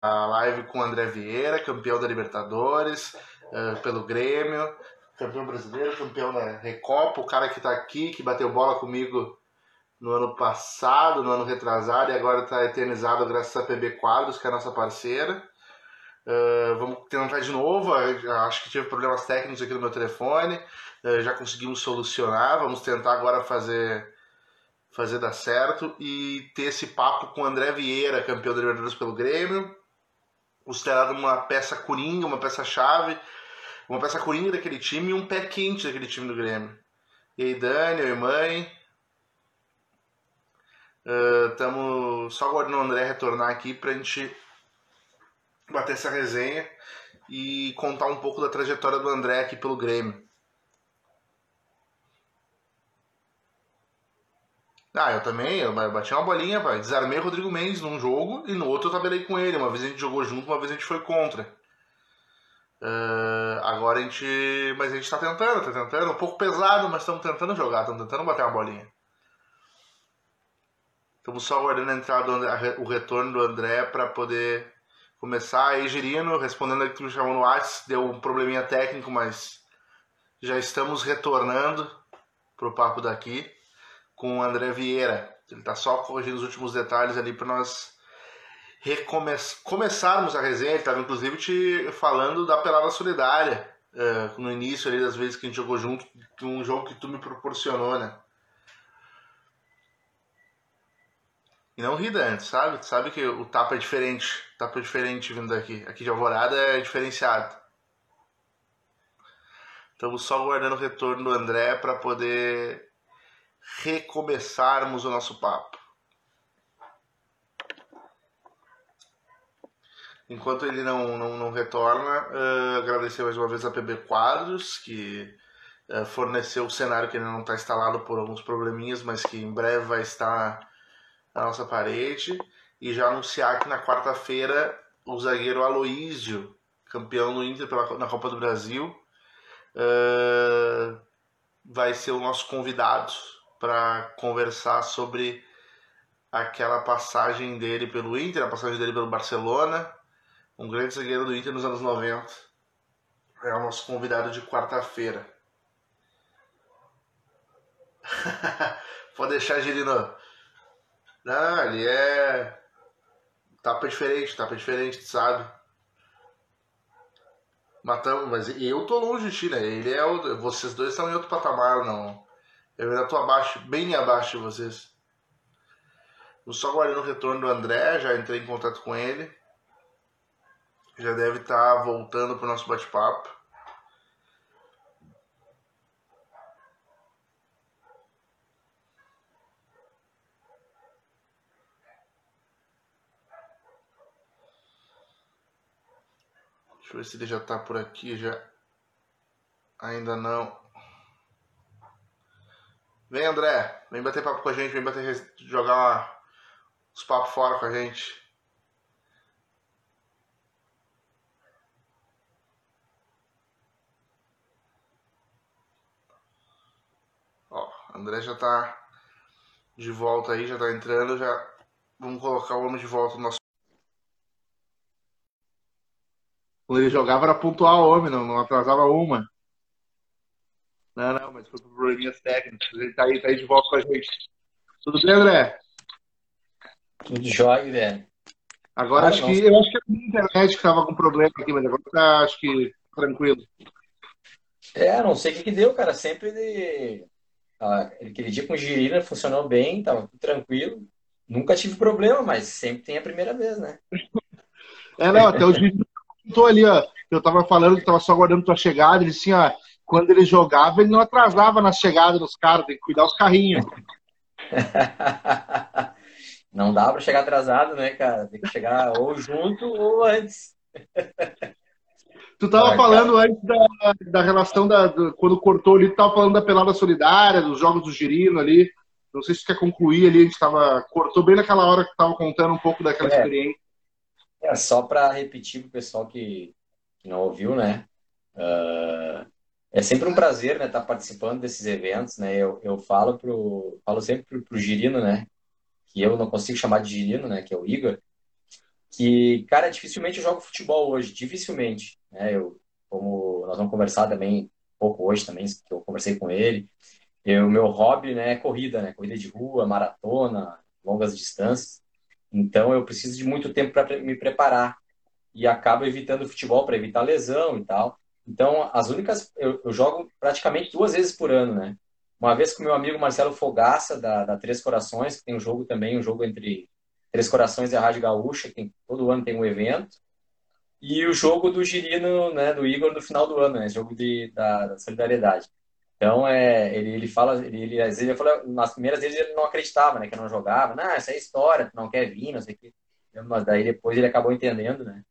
a live com o André Vieira, campeão da Libertadores, uh, pelo Grêmio, campeão brasileiro, campeão da Recopa, o cara que está aqui, que bateu bola comigo no ano passado, no ano retrasado, e agora está eternizado graças a PB Quadros, que é a nossa parceira. Uh, vamos tentar de novo, acho que tive problemas técnicos aqui no meu telefone, uh, já conseguimos solucionar, vamos tentar agora fazer fazer dar certo e ter esse papo com o André Vieira, campeão da Libertadores pelo Grêmio, considerado uma peça coringa, uma peça chave, uma peça coringa daquele time e um pé quente daquele time do Grêmio. E aí, Dani, e mãe, Estamos uh, só aguardando o André retornar aqui para a gente bater essa resenha e contar um pouco da trajetória do André aqui pelo Grêmio. Ah, eu também, eu bati uma bolinha, pai. Desarmei o Rodrigo Mendes num jogo e no outro eu tabelei com ele. Uma vez a gente jogou junto, uma vez a gente foi contra. Uh, agora a gente. Mas a gente tá tentando, tá tentando. Um pouco pesado, mas estamos tentando jogar, estamos tentando bater uma bolinha. Estamos só aguardando a entrada, do, o retorno do André para poder começar. Aí, Girino, respondendo aqui que me chamou no WhatsApp, deu um probleminha técnico, mas já estamos retornando pro papo daqui com o André Vieira. Ele está só corrigindo os últimos detalhes ali para nós começarmos a resenha. Ele estava inclusive te falando da pelada solidária uh, no início ali das vezes que a gente jogou junto, um jogo que tu me proporcionou, né? E não ri antes, sabe? Sabe que o tapa é diferente. O tapa é diferente vindo daqui. Aqui de Alvorada é diferenciado. Estamos só aguardando o retorno do André para poder recomeçarmos o nosso papo. Enquanto ele não, não, não retorna, uh, agradecer mais uma vez a PB Quadros, que uh, forneceu o cenário que ainda não está instalado por alguns probleminhas, mas que em breve vai estar na nossa parede e já anunciar que na quarta-feira o zagueiro Aloísio, campeão do Inter pela, na Copa do Brasil, uh, vai ser o nosso convidado para conversar sobre aquela passagem dele pelo Inter, a passagem dele pelo Barcelona, um grande zagueiro do Inter nos anos 90. É o nosso convidado de quarta-feira. Pode deixar, Girino. Não, ele é. Tapa diferente, tapa diferente, sabe? Matamos, mas eu tô longe de ti, né? Ele é o. Vocês dois estão em outro patamar, não. Eu ainda tô abaixo, bem abaixo de vocês. Eu só aguardando o retorno do André, já entrei em contato com ele. Já deve estar tá voltando pro nosso bate-papo. Deixa eu ver se ele já tá por aqui já. Ainda não. Vem André, vem bater papo com a gente, vem bater jogar uma, os papos fora com a gente. Ó, André já tá de volta aí, já tá entrando, já vamos colocar o homem de volta no nosso Quando ele jogava era pontual homem, não, não atrasava uma. Não, não, mas foi por probleminhas técnicos. Ele tá aí, tá aí de volta com a gente. Tudo bem, André? Tudo jóia, velho. Agora ah, acho que eu acho que a minha internet que tava com problema aqui, mas agora tá acho que tranquilo. É, não sei o que, que deu, cara. Sempre de... ah, aquele dia com o Girina funcionou bem, tava tranquilo. Nunca tive problema, mas sempre tem a primeira vez, né? É, não, até o Girina tô ali, ó. Eu tava falando que tava só aguardando tua chegada. Ele assim, ó, quando ele jogava, ele não atrasava na chegada dos caras, tem que cuidar os carrinhos. não dá para chegar atrasado, né, cara? Tem que chegar ou junto ou antes. Tu tava falando cara. antes da, da relação da, do, quando cortou ali, tu tava falando da pelada solidária, dos jogos do Girino ali. Não sei se tu quer concluir ali, a gente tava. Cortou bem naquela hora que tu tava contando um pouco daquela é. experiência. É, só para repetir para o pessoal que, que, não ouviu, né? Uh, é sempre um prazer, né, estar tá participando desses eventos, né? Eu, eu falo pro, falo sempre pro, pro Girino, né? Que eu não consigo chamar de Girino, né? Que é o Igor. que, cara, dificilmente eu jogo futebol hoje, dificilmente. Né? Eu, como nós vamos conversar também um pouco hoje também, que eu conversei com ele, o meu hobby né, é corrida, né? Corrida de rua, maratona, longas distâncias. Então eu preciso de muito tempo para me preparar e acabo evitando o futebol para evitar lesão e tal. Então as únicas eu, eu, jogo praticamente duas vezes por ano, né? Uma vez com meu amigo Marcelo Fogaça da, da Três Corações, que tem um jogo também, um jogo entre Três Corações e a Rádio Gaúcha, que tem, todo ano tem um evento. E o jogo do Girino, né, do Igor no final do ano, né? Jogo de, da, da solidariedade. Então, é, ele, ele fala, ele, ele, às vezes ele fala, nas primeiras vezes ele não acreditava, né, que eu não jogava, não, essa é história, tu não quer vir, não sei o quê. Mas daí depois ele acabou entendendo, né.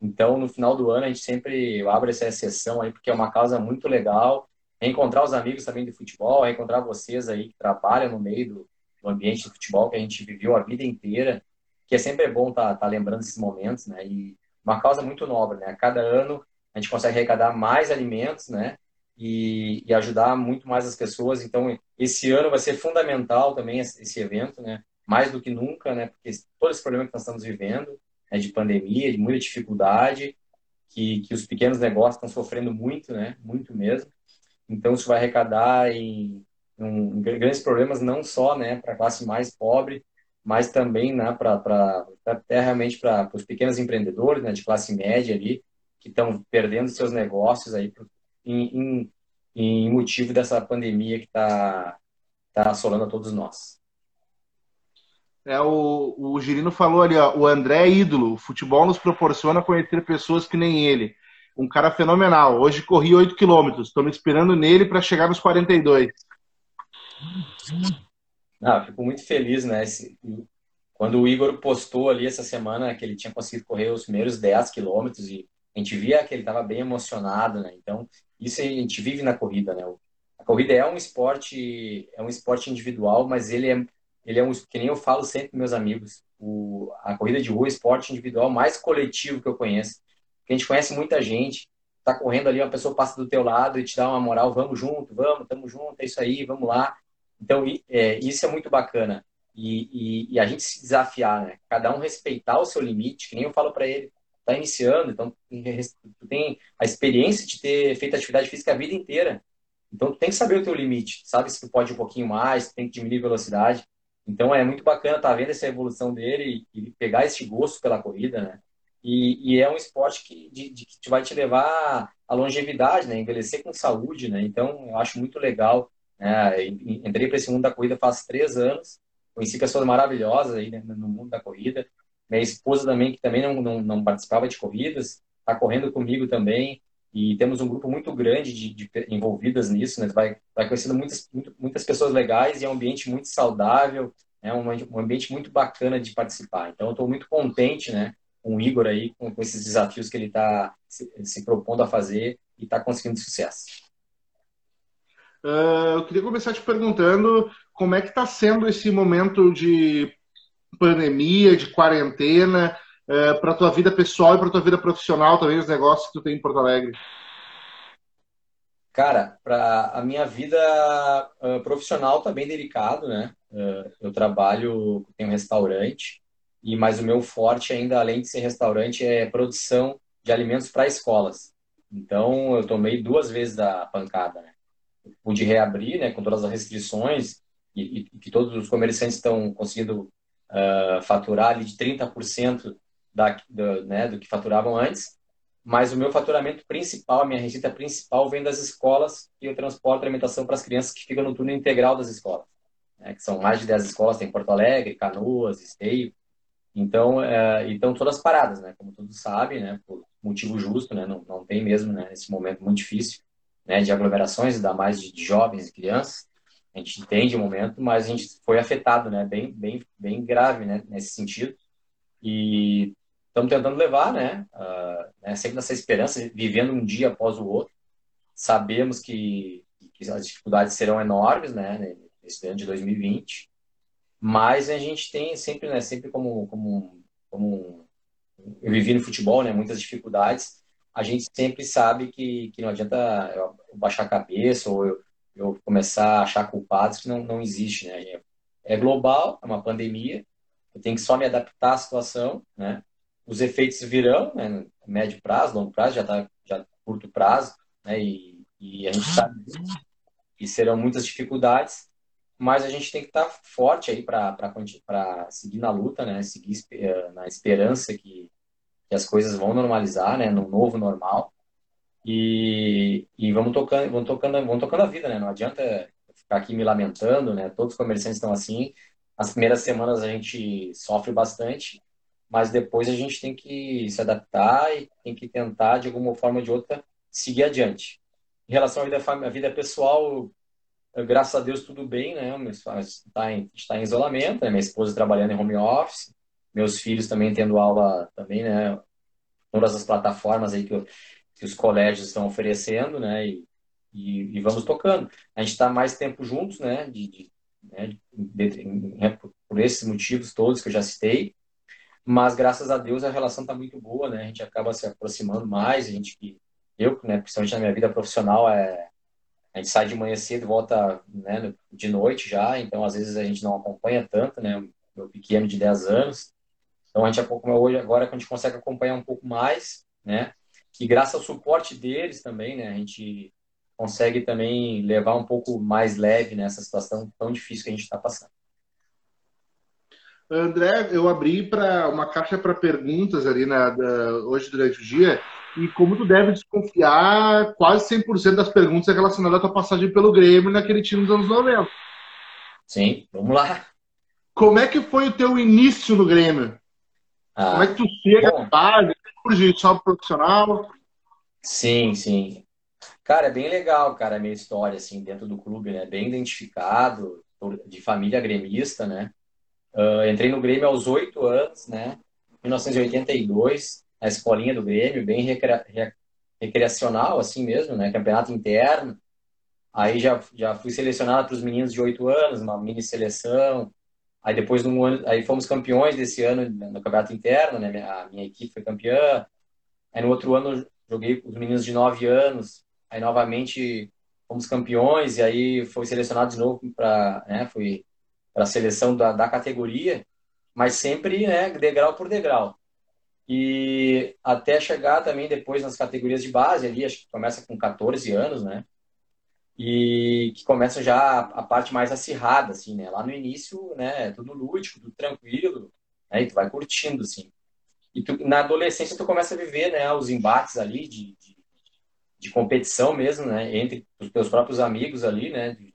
Então, no final do ano, a gente sempre abre essa exceção aí, porque é uma causa muito legal. Reencontrar os amigos também de futebol, reencontrar vocês aí que trabalham no meio do, do ambiente do futebol que a gente viveu a vida inteira, que é sempre bom estar tá, tá lembrando esses momentos, né, e uma causa muito nobre, né, cada ano a gente consegue arrecadar mais alimentos, né, e, e, ajudar muito mais as pessoas. Então, esse ano vai ser fundamental também esse evento, né? Mais do que nunca, né? Porque todo esse problema que nós estamos vivendo, né, de pandemia, de muita dificuldade, que, que os pequenos negócios estão sofrendo muito, né? Muito mesmo. Então, isso vai arrecadar em, em grandes problemas, não só, né, para a classe mais pobre, mas também, né, para até realmente para os pequenos empreendedores, né, de classe média ali, que estão perdendo seus negócios aí em, em, em motivo dessa pandemia que está tá assolando a todos nós. É, o, o Girino falou ali, ó, o André é ídolo. O futebol nos proporciona conhecer pessoas que nem ele. Um cara fenomenal. Hoje corri 8 quilômetros. Estou me inspirando nele para chegar nos 42. Ah, fico muito feliz, né? Esse, quando o Igor postou ali essa semana que ele tinha conseguido correr os primeiros 10 quilômetros e a gente via que ele estava bem emocionado, né? Então, isso a gente vive na corrida, né? A corrida é um esporte, é um esporte individual, mas ele é, ele é um, que nem eu falo sempre com meus amigos, o, a corrida de rua esporte individual mais coletivo que eu conheço. Porque a gente conhece muita gente, tá correndo ali, uma pessoa passa do teu lado e te dá uma moral, vamos junto, vamos, tamo junto, é isso aí, vamos lá. Então, é, isso é muito bacana. E, e, e, a gente se desafiar, né? Cada um respeitar o seu limite, que nem eu falo para ele, está iniciando, então tu tem a experiência de ter feito atividade física a vida inteira. Então tu tem que saber o teu limite, sabe se tu pode um pouquinho mais, tem que diminuir velocidade. Então é muito bacana estar tá vendo essa evolução dele e, pegar esse gosto pela corrida, né? E, e é um esporte que, de, de, que vai te levar à longevidade, né? Envelhecer com saúde, né? Então eu acho muito legal. Né? Entrei para esse mundo da corrida faz três anos, conheci pessoas maravilhosas aí né? no mundo da corrida minha esposa também, que também não, não, não participava de corridas, está correndo comigo também. E temos um grupo muito grande de, de envolvidas nisso, né? Vai, vai conhecendo muitas, muito, muitas pessoas legais e é um ambiente muito saudável, é um, um ambiente muito bacana de participar. Então, eu estou muito contente, né? Com o Igor aí, com, com esses desafios que ele está se, se, propondo a fazer e está conseguindo sucesso. Uh, eu queria começar te perguntando como é que está sendo esse momento de pandemia, de quarentena, é, para tua vida pessoal e para tua vida profissional também, os negócios que tu tem em Porto Alegre? Cara, para a minha vida uh, profissional tá bem delicado, né? Uh, eu trabalho, tenho um restaurante, e mas o meu forte ainda, além de ser restaurante, é produção de alimentos para escolas. Então, eu tomei duas vezes a pancada, né? Pude reabrir, né, com todas as restrições, e, e que todos os comerciantes estão conseguindo uh, faturar ali de 30% da, do, né, do que faturavam antes, mas o meu faturamento principal, a minha receita principal vem das escolas que eu transporto alimentação para as crianças que ficam no turno integral das escolas, né, que são mais de 10 escolas, tem Porto Alegre, Canoas, Esteio, então, uh, então todas paradas, né, como todos sabem, né, por motivo justo, né, não, não tem mesmo, né, nesse momento muito difícil, né, de aglomerações, ainda mais de, de jovens e crianças, a gente entende o momento, mas a gente foi afetado, né? Bem, bem, bem grave, né? Nesse sentido. E estamos tentando levar, né? Uh, né? Sempre nessa esperança, vivendo um dia após o outro. Sabemos que, que as dificuldades serão enormes, né? Nesse ano de 2020. Mas a gente tem sempre, né? Sempre como, como, como eu vivi no futebol, né? Muitas dificuldades. A gente sempre sabe que, que não adianta eu baixar a cabeça ou eu eu começar a achar culpados que não, não existe, né? É global, é uma pandemia, eu tenho que só me adaptar à situação, né? Os efeitos virão, né, médio prazo, longo prazo, já está já curto prazo, né, e, e a gente sabe que serão muitas dificuldades, mas a gente tem que estar tá forte aí para seguir na luta, né, seguir eh, na esperança que, que as coisas vão normalizar, né, no novo normal, e, e vamos tocando, vamos tocando, vamos tocando a vida, né, não adianta ficar aqui me lamentando, né, todos os comerciantes estão assim, as primeiras semanas a gente sofre bastante, mas depois a gente tem que se adaptar e tem que tentar, de alguma forma ou de outra, seguir adiante. Em relação à vida, à vida pessoal, graças a Deus tudo bem, né? Está em, está em isolamento, né? minha esposa trabalhando em home office, meus filhos também tendo aula também, né? Todas as plataformas aí que, eu, que os colégios estão oferecendo, né? E, e, e vamos tocando. A gente está mais tempo juntos, né? De, de, né? De, por esses motivos todos que eu já citei. Mas graças a Deus a relação está muito boa, né? A gente acaba se aproximando mais, a gente que eu, né, principalmente na minha vida profissional, é a gente sai de manhã cedo volta né, de noite já, então às vezes a gente não acompanha tanto, né? Meu pequeno de 10 anos. Então a gente hoje agora a gente consegue acompanhar um pouco mais, né? E graças ao suporte deles também, né, a gente consegue também levar um pouco mais leve nessa situação tão difícil que a gente está passando. André, eu abri para uma caixa para perguntas ali na, da, hoje durante o dia, e como tu deve desconfiar, quase 100% das perguntas é relacionadas à tua passagem pelo Grêmio naquele time dos anos 90. Sim, vamos lá. Como é que foi o teu início no Grêmio? Ah, como é que tu chega bom, na base, surge só profissional? Sim, sim. Cara, é bem legal, cara, a minha história, assim, dentro do clube, né? Bem identificado, de família gremista, né? Uh, entrei no Grêmio aos oito anos, né? 1982, a escolinha do Grêmio, bem recria recreacional, assim mesmo, né? Campeonato interno. Aí já, já fui selecionado para os meninos de oito anos, uma mini seleção. Aí depois, no ano, aí fomos campeões desse ano no campeonato interno, né? A minha equipe foi campeã. Aí no outro ano joguei com os meninos de nove anos. Aí novamente fomos campeões e aí foi selecionado de novo para, né? Fui para a seleção da, da categoria, mas sempre né, degrau por degrau. E até chegar também depois nas categorias de base, ali, acho que começa com 14 anos, né? E que começa já a parte mais acirrada, assim, né? Lá no início, né, é tudo lúdico, tudo tranquilo, né? E tu vai curtindo, assim. E tu, na adolescência tu começa a viver, né, os embates ali de, de, de competição mesmo, né? Entre os teus próprios amigos ali, né? De,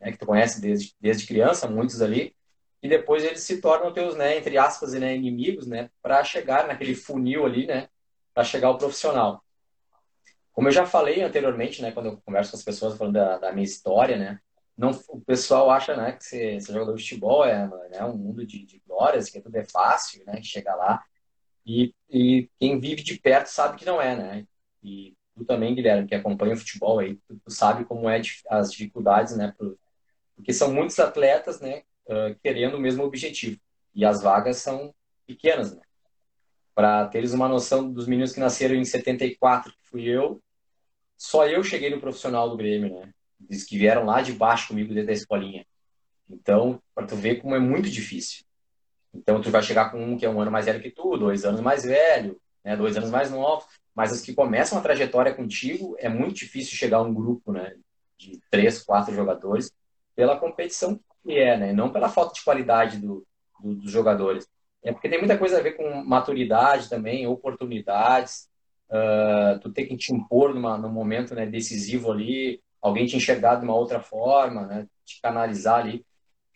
né, que tu conhece desde, desde criança, muitos ali, e depois eles se tornam teus, né, entre aspas, né, inimigos, né, para chegar naquele funil ali, né, para chegar ao profissional. Como eu já falei anteriormente, né, quando eu converso com as pessoas falando da, da minha história, né, não, o pessoal acha, né, que ser, ser jogador de futebol é né, um mundo de, de glórias, que tudo é fácil, né, que chega lá, e, e quem vive de perto sabe que não é, né, e tu também, Guilherme, que acompanha o futebol aí, tu, tu sabe como é as dificuldades, né, pro, porque são muitos atletas, né, querendo o mesmo objetivo. E as vagas são pequenas, né? Para teres uma noção dos meninos que nasceram em 74, que fui eu, só eu cheguei no profissional do Grêmio, né? Diz que vieram lá de baixo comigo desde a escolinha. Então, para tu ver como é muito difícil. Então, tu vai chegar com um que é um ano mais velho que tu, dois anos mais velho, né? Dois anos mais novo. Mas os que começam a trajetória contigo, é muito difícil chegar a um grupo, né? De três, quatro jogadores pela competição que é, né? Não pela falta de qualidade do, do, dos jogadores. É porque tem muita coisa a ver com maturidade também, oportunidades. Uh, tu tem que te impor numa, num momento né, decisivo ali, alguém te enxergar de uma outra forma, né? Te canalizar ali.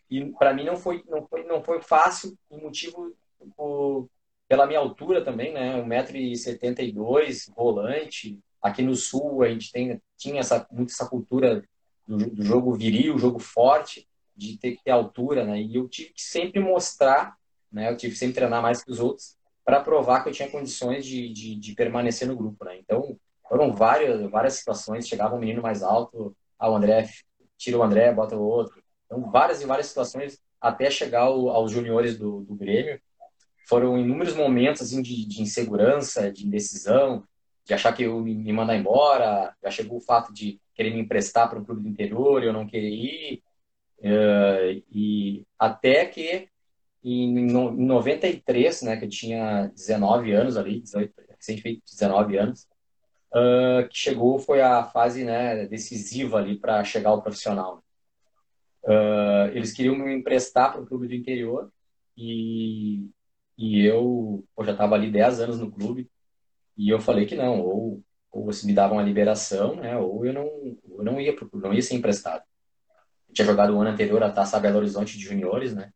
E para mim não foi, não foi, não foi fácil, e motivo pela minha altura também, né? 1,72m, volante. Aqui no Sul a gente tem, tinha essa, muito essa cultura do, do jogo viril, jogo forte, de ter que ter altura, né? E eu tive que sempre mostrar, né? Eu tive que sempre treinar mais que os outros para provar que eu tinha condições de, de, de, permanecer no grupo, né? Então, foram várias, várias situações. Chegava um menino mais alto, ah, o André, tira o André, bota o outro. Então, várias e várias situações até chegar ao, aos juniores do, do Grêmio. Foram inúmeros momentos, assim, de, de insegurança, de indecisão, de achar que eu me mandar embora. Já chegou o fato de querer me emprestar para um clube do interior, eu não querer ir. Uh, e até que em 93, né, que eu tinha 19 anos ali, 18, recém feito 19 anos, uh, que chegou foi a fase né, decisiva ali para chegar ao profissional. Uh, eles queriam me emprestar para o clube do interior e, e eu, eu já estava ali 10 anos no clube e eu falei que não, ou, ou você me dava uma liberação, né, ou eu não, eu não ia não ia ser emprestado. Eu tinha jogado o ano anterior a Taça Belo Horizonte de juniores, né?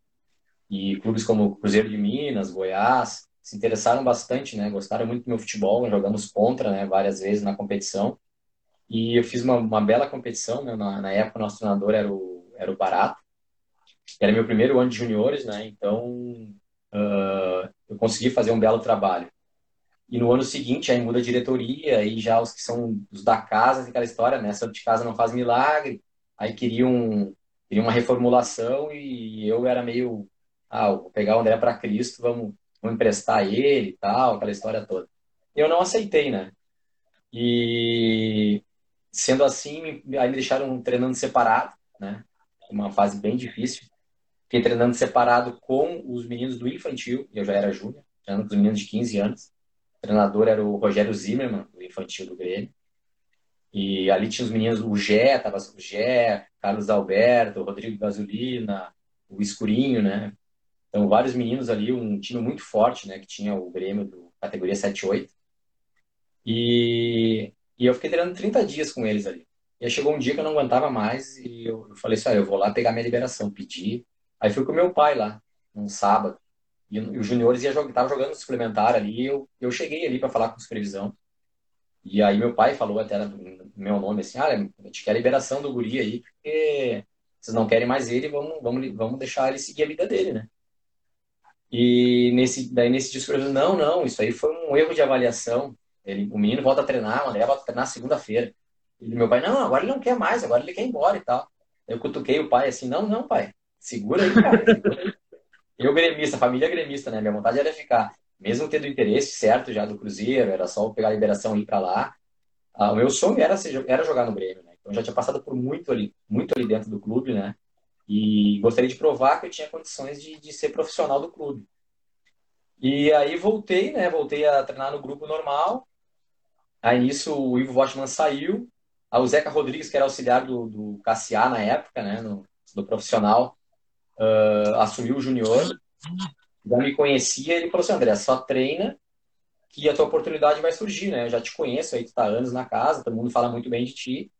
E clubes como Cruzeiro de Minas, Goiás, se interessaram bastante, né? Gostaram muito do meu futebol, jogamos contra, né? Várias vezes na competição. E eu fiz uma, uma bela competição, né? Na, na, época, o nosso treinador era o, era o Barato. Era meu primeiro ano de juniores, né? Então, uh, eu consegui fazer um belo trabalho. E no ano seguinte, aí muda a diretoria, aí já os que são os da casa, aquela história, né? Santo de casa não faz milagre. Aí queriam, queriam uma reformulação e eu era meio ah, vou pegar o André para Cristo, vamos, vamos emprestar ele e tal, aquela história toda. Eu não aceitei, né? E sendo assim, aí me deixaram treinando separado, né? Uma fase bem difícil. Fiquei treinando separado com os meninos do infantil, eu já era júnior, treinando com os meninos de 15 anos. O treinador era o Rogério Zimmermann, do infantil do Grêmio. E ali tinha os meninos, o Gé, tava o Gé, Carlos Alberto, Rodrigo Gasolina, o Escurinho, né? Então, vários meninos ali, um time muito forte, né? Que tinha o Grêmio do categoria 7-8. E, e eu fiquei treinando 30 dias com eles ali. E aí chegou um dia que eu não aguentava mais e eu, eu falei assim, ah, eu vou lá pegar minha liberação, pedi. Aí fui com o meu pai lá, num sábado. E, e os juniores tava jogando suplementar ali eu, eu cheguei ali para falar com supervisão. E aí meu pai falou até meu nome assim, ah, a gente quer a liberação do guri aí, porque vocês não querem mais ele, vamos, vamos, vamos deixar ele seguir a vida dele, né? E nesse, daí nesse discurso, não, não, isso aí foi um erro de avaliação. Ele, o menino volta a treinar, o André volta a treinar segunda-feira. E meu pai, não, agora ele não quer mais, agora ele quer ir embora e tal. Eu cutuquei o pai assim, não, não, pai, segura aí, cara. Eu gremista, família gremista, né? Minha vontade era ficar, mesmo tendo interesse certo já do Cruzeiro, era só pegar a liberação e ir para lá. Ah, o meu sonho era, era jogar no Grêmio, né? Então já tinha passado por muito ali, muito ali dentro do clube, né? E gostaria de provar que eu tinha condições de, de ser profissional do clube. E aí voltei, né? Voltei a treinar no grupo normal. Aí nisso o Ivo Washman saiu. Aí o Zeca Rodrigues, que era auxiliar do, do Cassiá na época, né? No, do profissional, uh, assumiu o junior. Já me conhecia. Ele falou assim: André, só treina que a tua oportunidade vai surgir, né? Eu já te conheço, aí tu tá anos na casa, todo mundo fala muito bem de ti.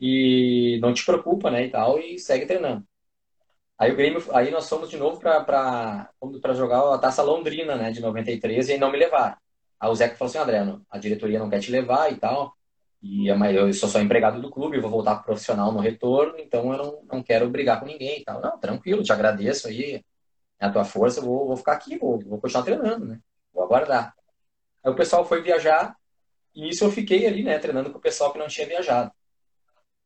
E não te preocupa, né? E tal, e segue treinando. Aí o Grêmio, aí nós fomos de novo para jogar a Taça Londrina, né, de 93, e não me levaram. Aí o Zeca falou assim, André, a diretoria não quer te levar e tal, e eu sou só empregado do clube, vou voltar pro profissional no retorno, então eu não, não quero brigar com ninguém e tal. Não, tranquilo, te agradeço aí, é a tua força, eu vou, vou ficar aqui, vou, vou continuar treinando, né, vou aguardar. Aí o pessoal foi viajar, e isso eu fiquei ali, né, treinando com o pessoal que não tinha viajado.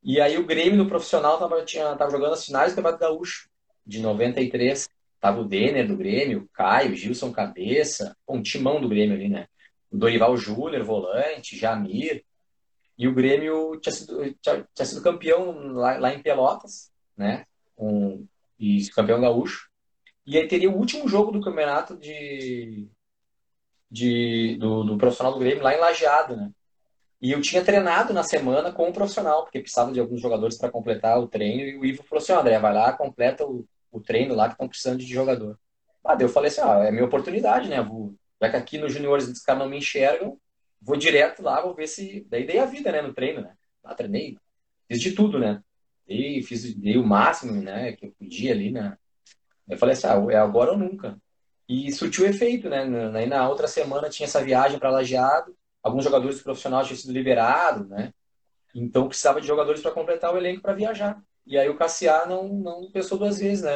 E aí o Grêmio no profissional tava, tinha, tava jogando as finais do Campeonato Gaúcho de 93. Tava o Denner do Grêmio, o Caio, Gilson Cabeça, um timão do Grêmio ali, né? O Dorival Júnior, volante, Jamir. E o Grêmio tinha sido, tinha, tinha sido campeão lá, lá, em Pelotas, né? Um, e campeão gaúcho. E aí teria o último jogo do campeonato de, de, do, do profissional do Grêmio lá em Lajeado, né? E eu tinha treinado na semana com um profissional, porque precisava de alguns jogadores para completar o treino. E o Ivo falou assim: André, vai lá, completa o, o treino lá que estão precisando de jogador. Ah, daí eu falei assim, ah, é minha oportunidade, né? Vou, já que aqui nos juniores os caras não me enxergam, vou direto lá, vou ver se. Daí dei a vida, né, no treino, né? Lá treinei, fiz de tudo, né? Dei, fiz, dei o máximo, né, que eu podia ali, né? Eu falei assim, ah, é agora ou nunca. E surtiu efeito, né? Aí na outra semana tinha essa viagem para Lajeado, alguns jogadores profissionais tinham sido liberados, né? Então precisava de jogadores para completar o elenco para viajar. E aí o Cassiá não, não pensou duas vezes, né?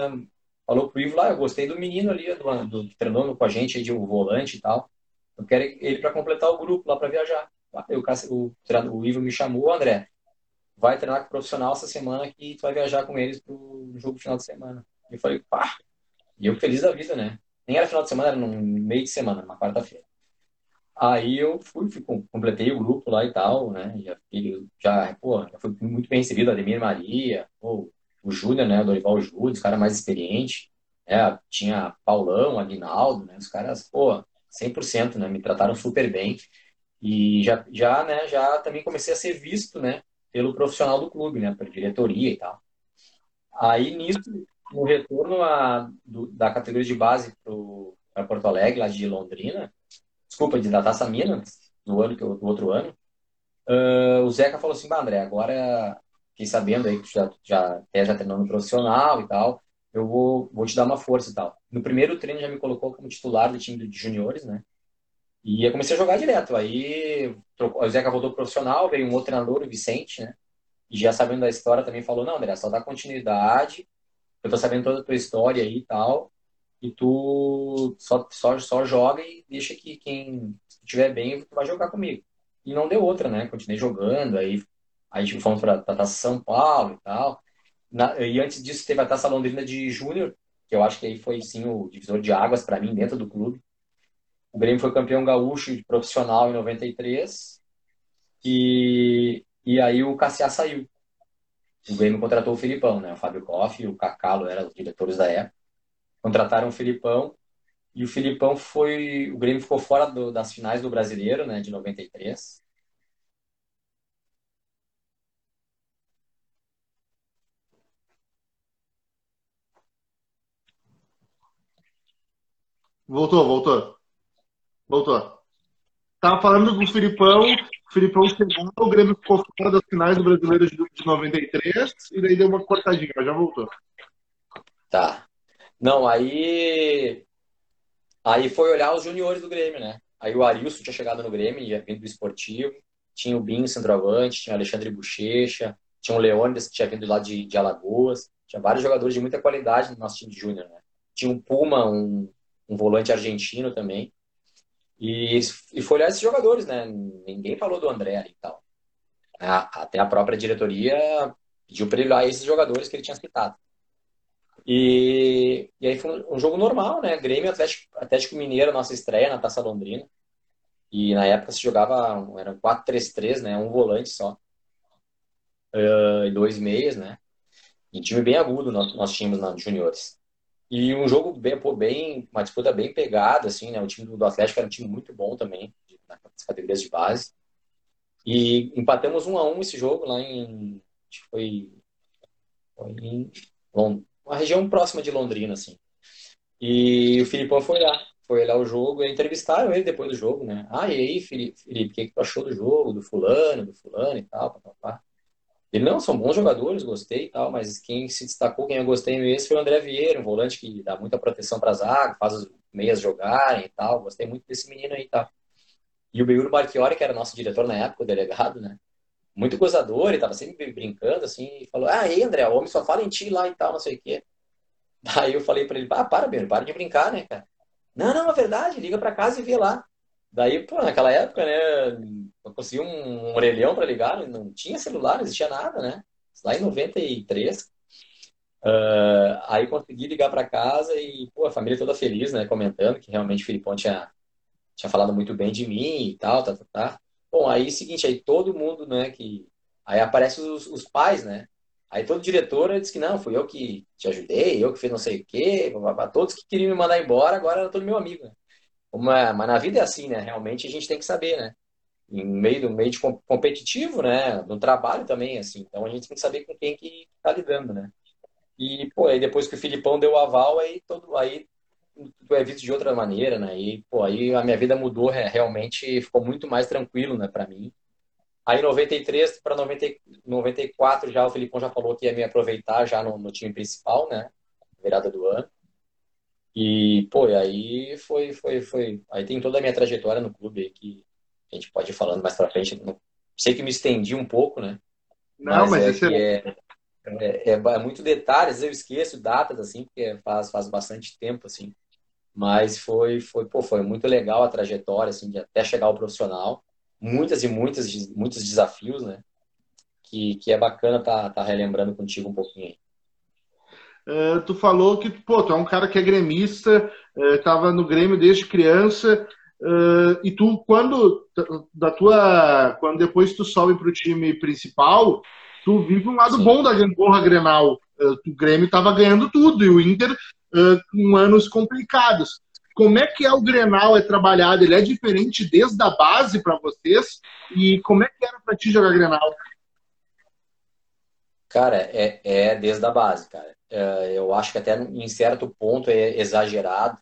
Falou pro Ivo lá, eu gostei do menino ali, do, do, do treinando com a gente, de um volante e tal. Eu quero ele para completar o grupo lá para viajar. Aí o, o, o Ivo me chamou, André, vai treinar com o profissional essa semana que tu vai viajar com eles pro jogo final de semana. Eu falei, pá! E eu feliz da vida, né? Nem era final de semana, era no meio de semana, numa quarta-feira. Aí eu fui, fui, completei o grupo lá e tal, né? Já, já, pô, já fui muito bem recebido, Ademir Maria, pô, o Júnior, né? O Dorival Júnior, os cara mais experiente. É, tinha Paulão, Aguinaldo, né? Os caras, pô, 100%, né? Me trataram super bem. E já, já, né, já também comecei a ser visto, né, pelo profissional do clube, né, pela diretoria e tal. Aí, nisso, no retorno a, do, da categoria de base para Porto Alegre, lá de Londrina, desculpa, de da Taça Minas, do, ano, do outro ano, uh, o Zeca falou assim, André, agora fiquei sabendo aí que já, já, até já treinando profissional e tal, eu vou, vou te dar uma força e tal. No primeiro treino já me colocou como titular do time de juniores, né? E eu comecei a jogar direto. Aí o Zeca voltou pro profissional, veio um outro treinador, o Vicente, né? E já sabendo da história também falou, não, André, só dá continuidade, eu tô sabendo toda a tua história aí e tal, e tu só, só, só joga e deixa que quem estiver bem vai jogar comigo. E não deu outra, né? Continuei jogando, aí, aí tipo, fomos pra, pra São Paulo e tal. Na, e antes disso teve a Taça Londrina de Júnior, que eu acho que aí foi sim o divisor de águas para mim dentro do clube. O Grêmio foi campeão gaúcho de profissional em 93 e, e aí o Cassiá saiu. O Grêmio contratou o Filipão, né? O Fábio Koff o Cacalo eram os diretores da época. Contrataram o Filipão e o Filipão foi. O Grêmio ficou fora do, das finais do brasileiro, né? De 93. Voltou, voltou. Voltou. Tava falando do Filipão, o Filipão chegou, o Grêmio ficou fora das finais do Brasileiro de, de 93 e daí deu uma cortadinha, já voltou. Tá. Não, aí. Aí foi olhar os juniores do Grêmio, né? Aí o Arilson tinha chegado no Grêmio, ia vindo do esportivo. Tinha o Binho, centroavante, tinha o Alexandre Bochecha, tinha o Leônidas, que tinha vindo lá de, de Alagoas. Tinha vários jogadores de muita qualidade no nosso time de júnior, né? Tinha um Puma, um, um volante argentino também. E, e foi olhar esses jogadores, né? Ninguém falou do André ali e tal. Até a própria diretoria pediu para ele olhar esses jogadores que ele tinha citado. E, e aí foi um, jogo normal, né? Grêmio Atlético, Atlético Mineiro, nossa estreia na Taça Londrina. E na época se jogava, era 4-3-3, né? Um volante só. Uh, e dois meias, né? E time bem agudo nós, nós tínhamos na juniores. E um jogo bem, pô, bem, uma disputa bem pegada, assim, né? O time do Atlético era um time muito bom também, nas categorias de base. E empatamos um a um esse jogo lá em. Acho que foi. Foi em. Uma região próxima de Londrina, assim. E o Filipão foi lá, foi olhar o jogo e entrevistaram ele depois do jogo, né? Ah, e aí, Felipe o que, que tu achou do jogo, do fulano, do fulano e tal, papapá. Ele, não, são bons jogadores, gostei e tal, mas quem se destacou, quem eu gostei mesmo foi o André Vieira, um volante que dá muita proteção para zaga, faz os meias jogarem e tal. Gostei muito desse menino aí e tal. E o Beuro Marchiori, que era nosso diretor na época, o delegado, né? Muito gozador, e tava sempre brincando, assim, e falou: Ah, aí, André, o homem só fala em ti lá e tal, não sei o quê. Daí eu falei para ele: Ah, para, Beiro, para de brincar, né, cara? Não, não, é verdade, liga para casa e vê lá. Daí, pô, naquela época, né, eu consegui um orelhão para ligar, não tinha celular, não existia nada, né? Lá em 93. Uh, ah, aí consegui ligar para casa e, pô, a família toda feliz, né, comentando que realmente o Filipão tinha, tinha falado muito bem de mim e tal, tá, tá, tá. Bom, aí, seguinte, aí todo mundo, né, que... Aí aparecem os, os pais, né? Aí todo diretor disse que não, fui eu que te ajudei, eu que fiz não sei o quê, todos que queriam me mandar embora, agora era todo meu amigo, né? Uma, mas na vida é assim, né? Realmente a gente tem que saber, né? Em meio do meio de competitivo, né? No trabalho também, assim. Então a gente tem que saber com quem que tá lidando, né? E, pô, aí depois que o Filipão deu o aval, aí todo aí tu é visto de outra maneira, né? E, pô, aí a minha vida mudou realmente, ficou muito mais tranquilo, né, para mim. Aí 93 para 94 já o Filipão já falou que ia me aproveitar já no, no time principal, né? Virada do ano. E, pô, e aí foi, foi, foi. Aí tem toda a minha trajetória no clube aí que a gente pode ir falando mais pra frente. Sei que me estendi um pouco, né? Não, mas, mas é, isso é... É, é, é, é, muito detalhes, eu esqueço datas, assim, porque faz, faz bastante tempo, assim. Mas foi, foi, pô, foi muito legal a trajetória, assim, de até chegar ao profissional. Muitas e muitas, muitos desafios, né? Que, que é bacana estar tá, tá relembrando contigo um pouquinho aí. Uh, tu falou que pô, tu é um cara que é gremista, estava uh, no Grêmio desde criança, uh, e tu, quando da tua. Quando depois tu sobe para o time principal, tu vive um lado Sim. bom da gangorra Grenal. o Grêmio estava ganhando tudo, e o Inter com anos complicados. Como é que é o Grenal é trabalhado? Ele é diferente desde a base para vocês? E como é que era para ti jogar Grenal? Cara, é, é desde a base, cara. É, eu acho que até em certo ponto é exagerado.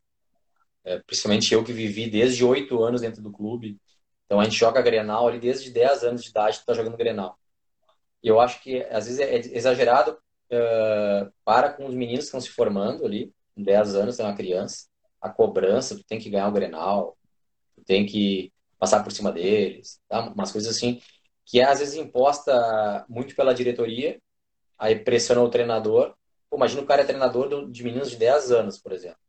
É, principalmente eu que vivi desde oito anos dentro do clube. Então a gente joga Grenal ali desde 10 anos de idade, tu tá jogando Grenal. E eu acho que às vezes é exagerado uh, para com os meninos que estão se formando ali, com 10 anos, é uma criança a cobrança, tu tem que ganhar o Grenal, tu tem que passar por cima deles, tá? umas coisas assim, que é às vezes imposta muito pela diretoria, aí pressiona o treinador. Imagina o cara é treinador de meninos de 10 anos, por exemplo.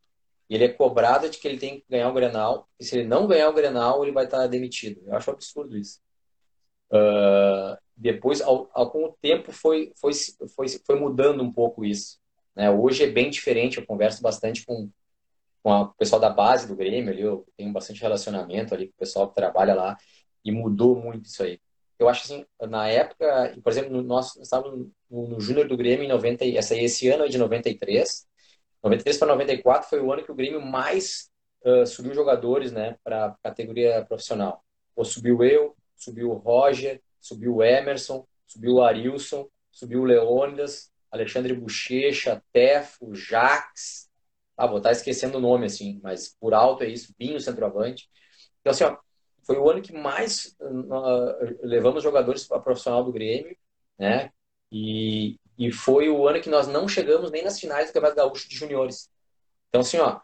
E ele é cobrado de que ele tem que ganhar o Grenal, e se ele não ganhar o Grenal, ele vai estar demitido. Eu acho absurdo isso. Uh, depois, com o tempo, foi, foi, foi, foi mudando um pouco isso. Né? Hoje é bem diferente, eu converso bastante com, com o pessoal da base do Grêmio ali, eu tenho bastante relacionamento ali com o pessoal que trabalha lá e mudou muito isso aí. Eu acho assim, na época, por exemplo, nós estávamos no, no Júnior do Grêmio em 90, essa, esse ano é de 93, 93 para 94 foi o ano que o Grêmio mais uh, subiu jogadores né, para a categoria profissional. Pô, subiu eu, subiu o Roger, subiu o Emerson, subiu o Arilson, subiu o Leônidas, Alexandre Bochecha, Tefo, Jax, ah, vou estar esquecendo o nome, assim, mas por alto é isso, Binho, centroavante. Então, assim, ó, foi o ano que mais uh, levamos jogadores para profissional do Grêmio, né? E, e foi o ano que nós não chegamos nem nas finais do Campeonato Gaúcho de Juniores. Então, assim, ó,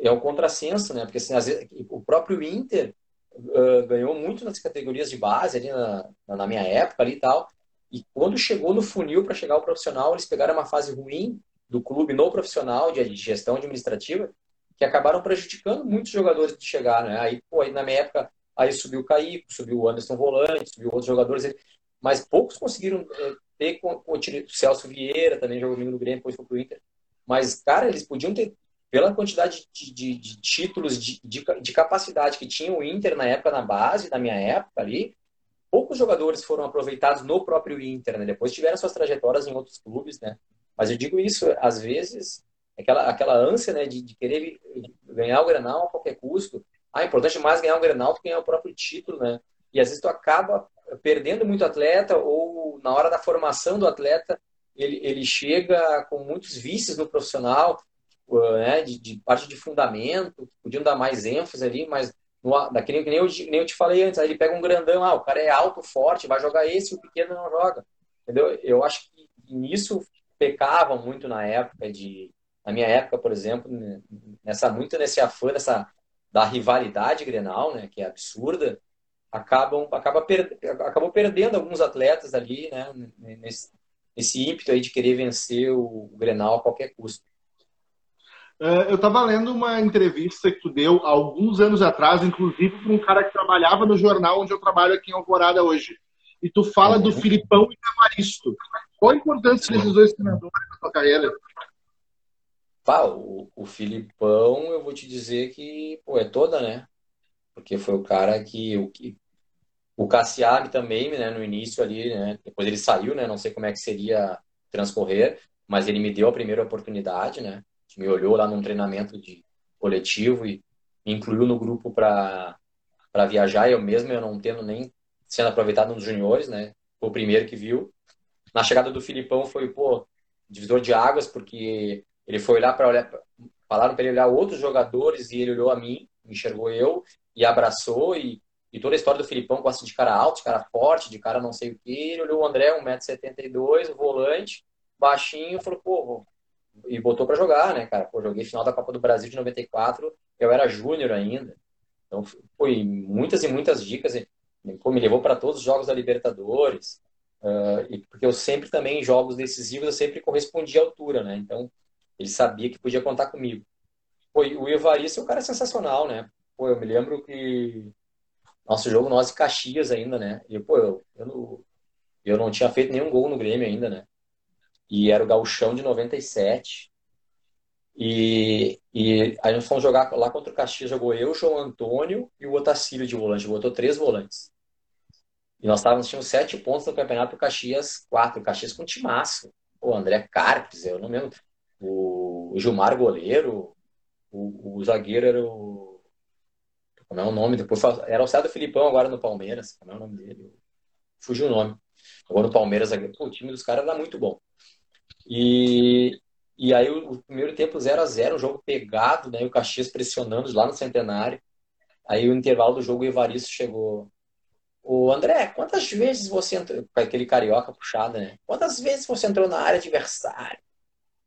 é o contrassenso, né? Porque, assim, vezes, o próprio Inter uh, ganhou muito nas categorias de base ali na, na minha época ali e tal. E quando chegou no funil para chegar ao profissional, eles pegaram uma fase ruim do clube no profissional de gestão administrativa que acabaram prejudicando muitos jogadores de chegar, né? Aí, pô, aí na minha época, aí subiu o Caíco, subiu o Anderson Volante, subiu outros jogadores, mas poucos conseguiram é, ter com, com o Celso Vieira, também jogou no Grêmio, depois foi pro Inter. Mas, cara, eles podiam ter, pela quantidade de, de, de títulos, de, de, de, capacidade que tinha o Inter na época, na base, na minha época ali, poucos jogadores foram aproveitados no próprio Inter, né? Depois tiveram suas trajetórias em outros clubes, né? Mas eu digo isso, às vezes, aquela, aquela ânsia né, de, de querer ganhar o Grenal a qualquer custo. Ah, é importante mais ganhar o Grenal do que ganhar o próprio título, né? E às vezes tu acaba perdendo muito atleta ou na hora da formação do atleta ele, ele chega com muitos vícios no profissional, né, de, de parte de fundamento, podiam dar mais ênfase ali, mas no, daquele que nem eu, nem eu te falei antes, aí ele pega um grandão, ah, o cara é alto, forte, vai jogar esse, o pequeno não joga. Entendeu? Eu acho que nisso pecavam muito na época de na minha época, por exemplo, nessa muito nesse afã dessa da rivalidade Grenal, né, que é absurda, acabam acaba per, acabou perdendo alguns atletas ali, né, nesse, nesse ímpeto aí de querer vencer o, Grenal a qualquer custo. É, eu estava lendo uma entrevista que tu deu alguns anos atrás, inclusive para um cara que trabalhava no jornal onde eu trabalho aqui em Alvorada hoje. E tu fala uhum. do Filipão e do Evaristo. Qual a importância desses dois treinadores na tua carreira? Pá, o, o Filipão, eu vou te dizer que pô, é toda, né? Porque foi o cara que. O, que, o Cassiari também, né, no início ali, né? Depois ele saiu, né? Não sei como é que seria transcorrer, mas ele me deu a primeira oportunidade, né? Me olhou lá num treinamento de coletivo e me incluiu no grupo para viajar. Eu mesmo, eu não tendo nem sendo aproveitado nos juniores, né? Foi o primeiro que viu. Na chegada do Filipão foi, pô, divisor de águas, porque ele foi olhar para olhar, falaram para ele olhar outros jogadores e ele olhou a mim, enxergou eu e abraçou e, e toda a história do Filipão gosta de cara alto, de cara forte, de cara não sei o que. Ele olhou o André, 1,72m, volante, baixinho, falou, pô, e botou para jogar, né, cara? Pô, joguei final da Copa do Brasil de 94, eu era júnior ainda. Então, foi muitas e muitas dicas. Pô, me levou para todos os jogos da Libertadores. Uh, e porque eu sempre também, em jogos decisivos, eu sempre correspondia à altura, né? Então, ele sabia que podia contar comigo. Pô, o Evaristo é um cara sensacional, né? Pô, eu me lembro que nosso jogo, nós e Caxias ainda, né? E, pô, eu, eu, não, eu não tinha feito nenhum gol no Grêmio ainda, né? E era o gauchão de 97. E, e aí nós fomos jogar lá contra o Caxias, jogou eu, João Antônio e o Otacílio de volante. Botou três volantes. E nós estávamos, tínhamos sete pontos no campeonato, o Caxias quatro. O Caxias com timaço. O André Carpes, eu não lembro. O o Gilmar goleiro, o, o zagueiro era o. Como é o nome? Depois era o César Filipão agora no Palmeiras. Como é o nome dele? Fugiu o nome. Agora no Palmeiras, Pô, o time dos caras era muito bom. E, e aí o, o primeiro tempo 0 a 0 um jogo pegado, né? O Caxias pressionando lá no Centenário. Aí o intervalo do jogo o Evaristo chegou. O André, quantas vezes você entrou. Aquele carioca puxado, né? Quantas vezes você entrou na área adversária?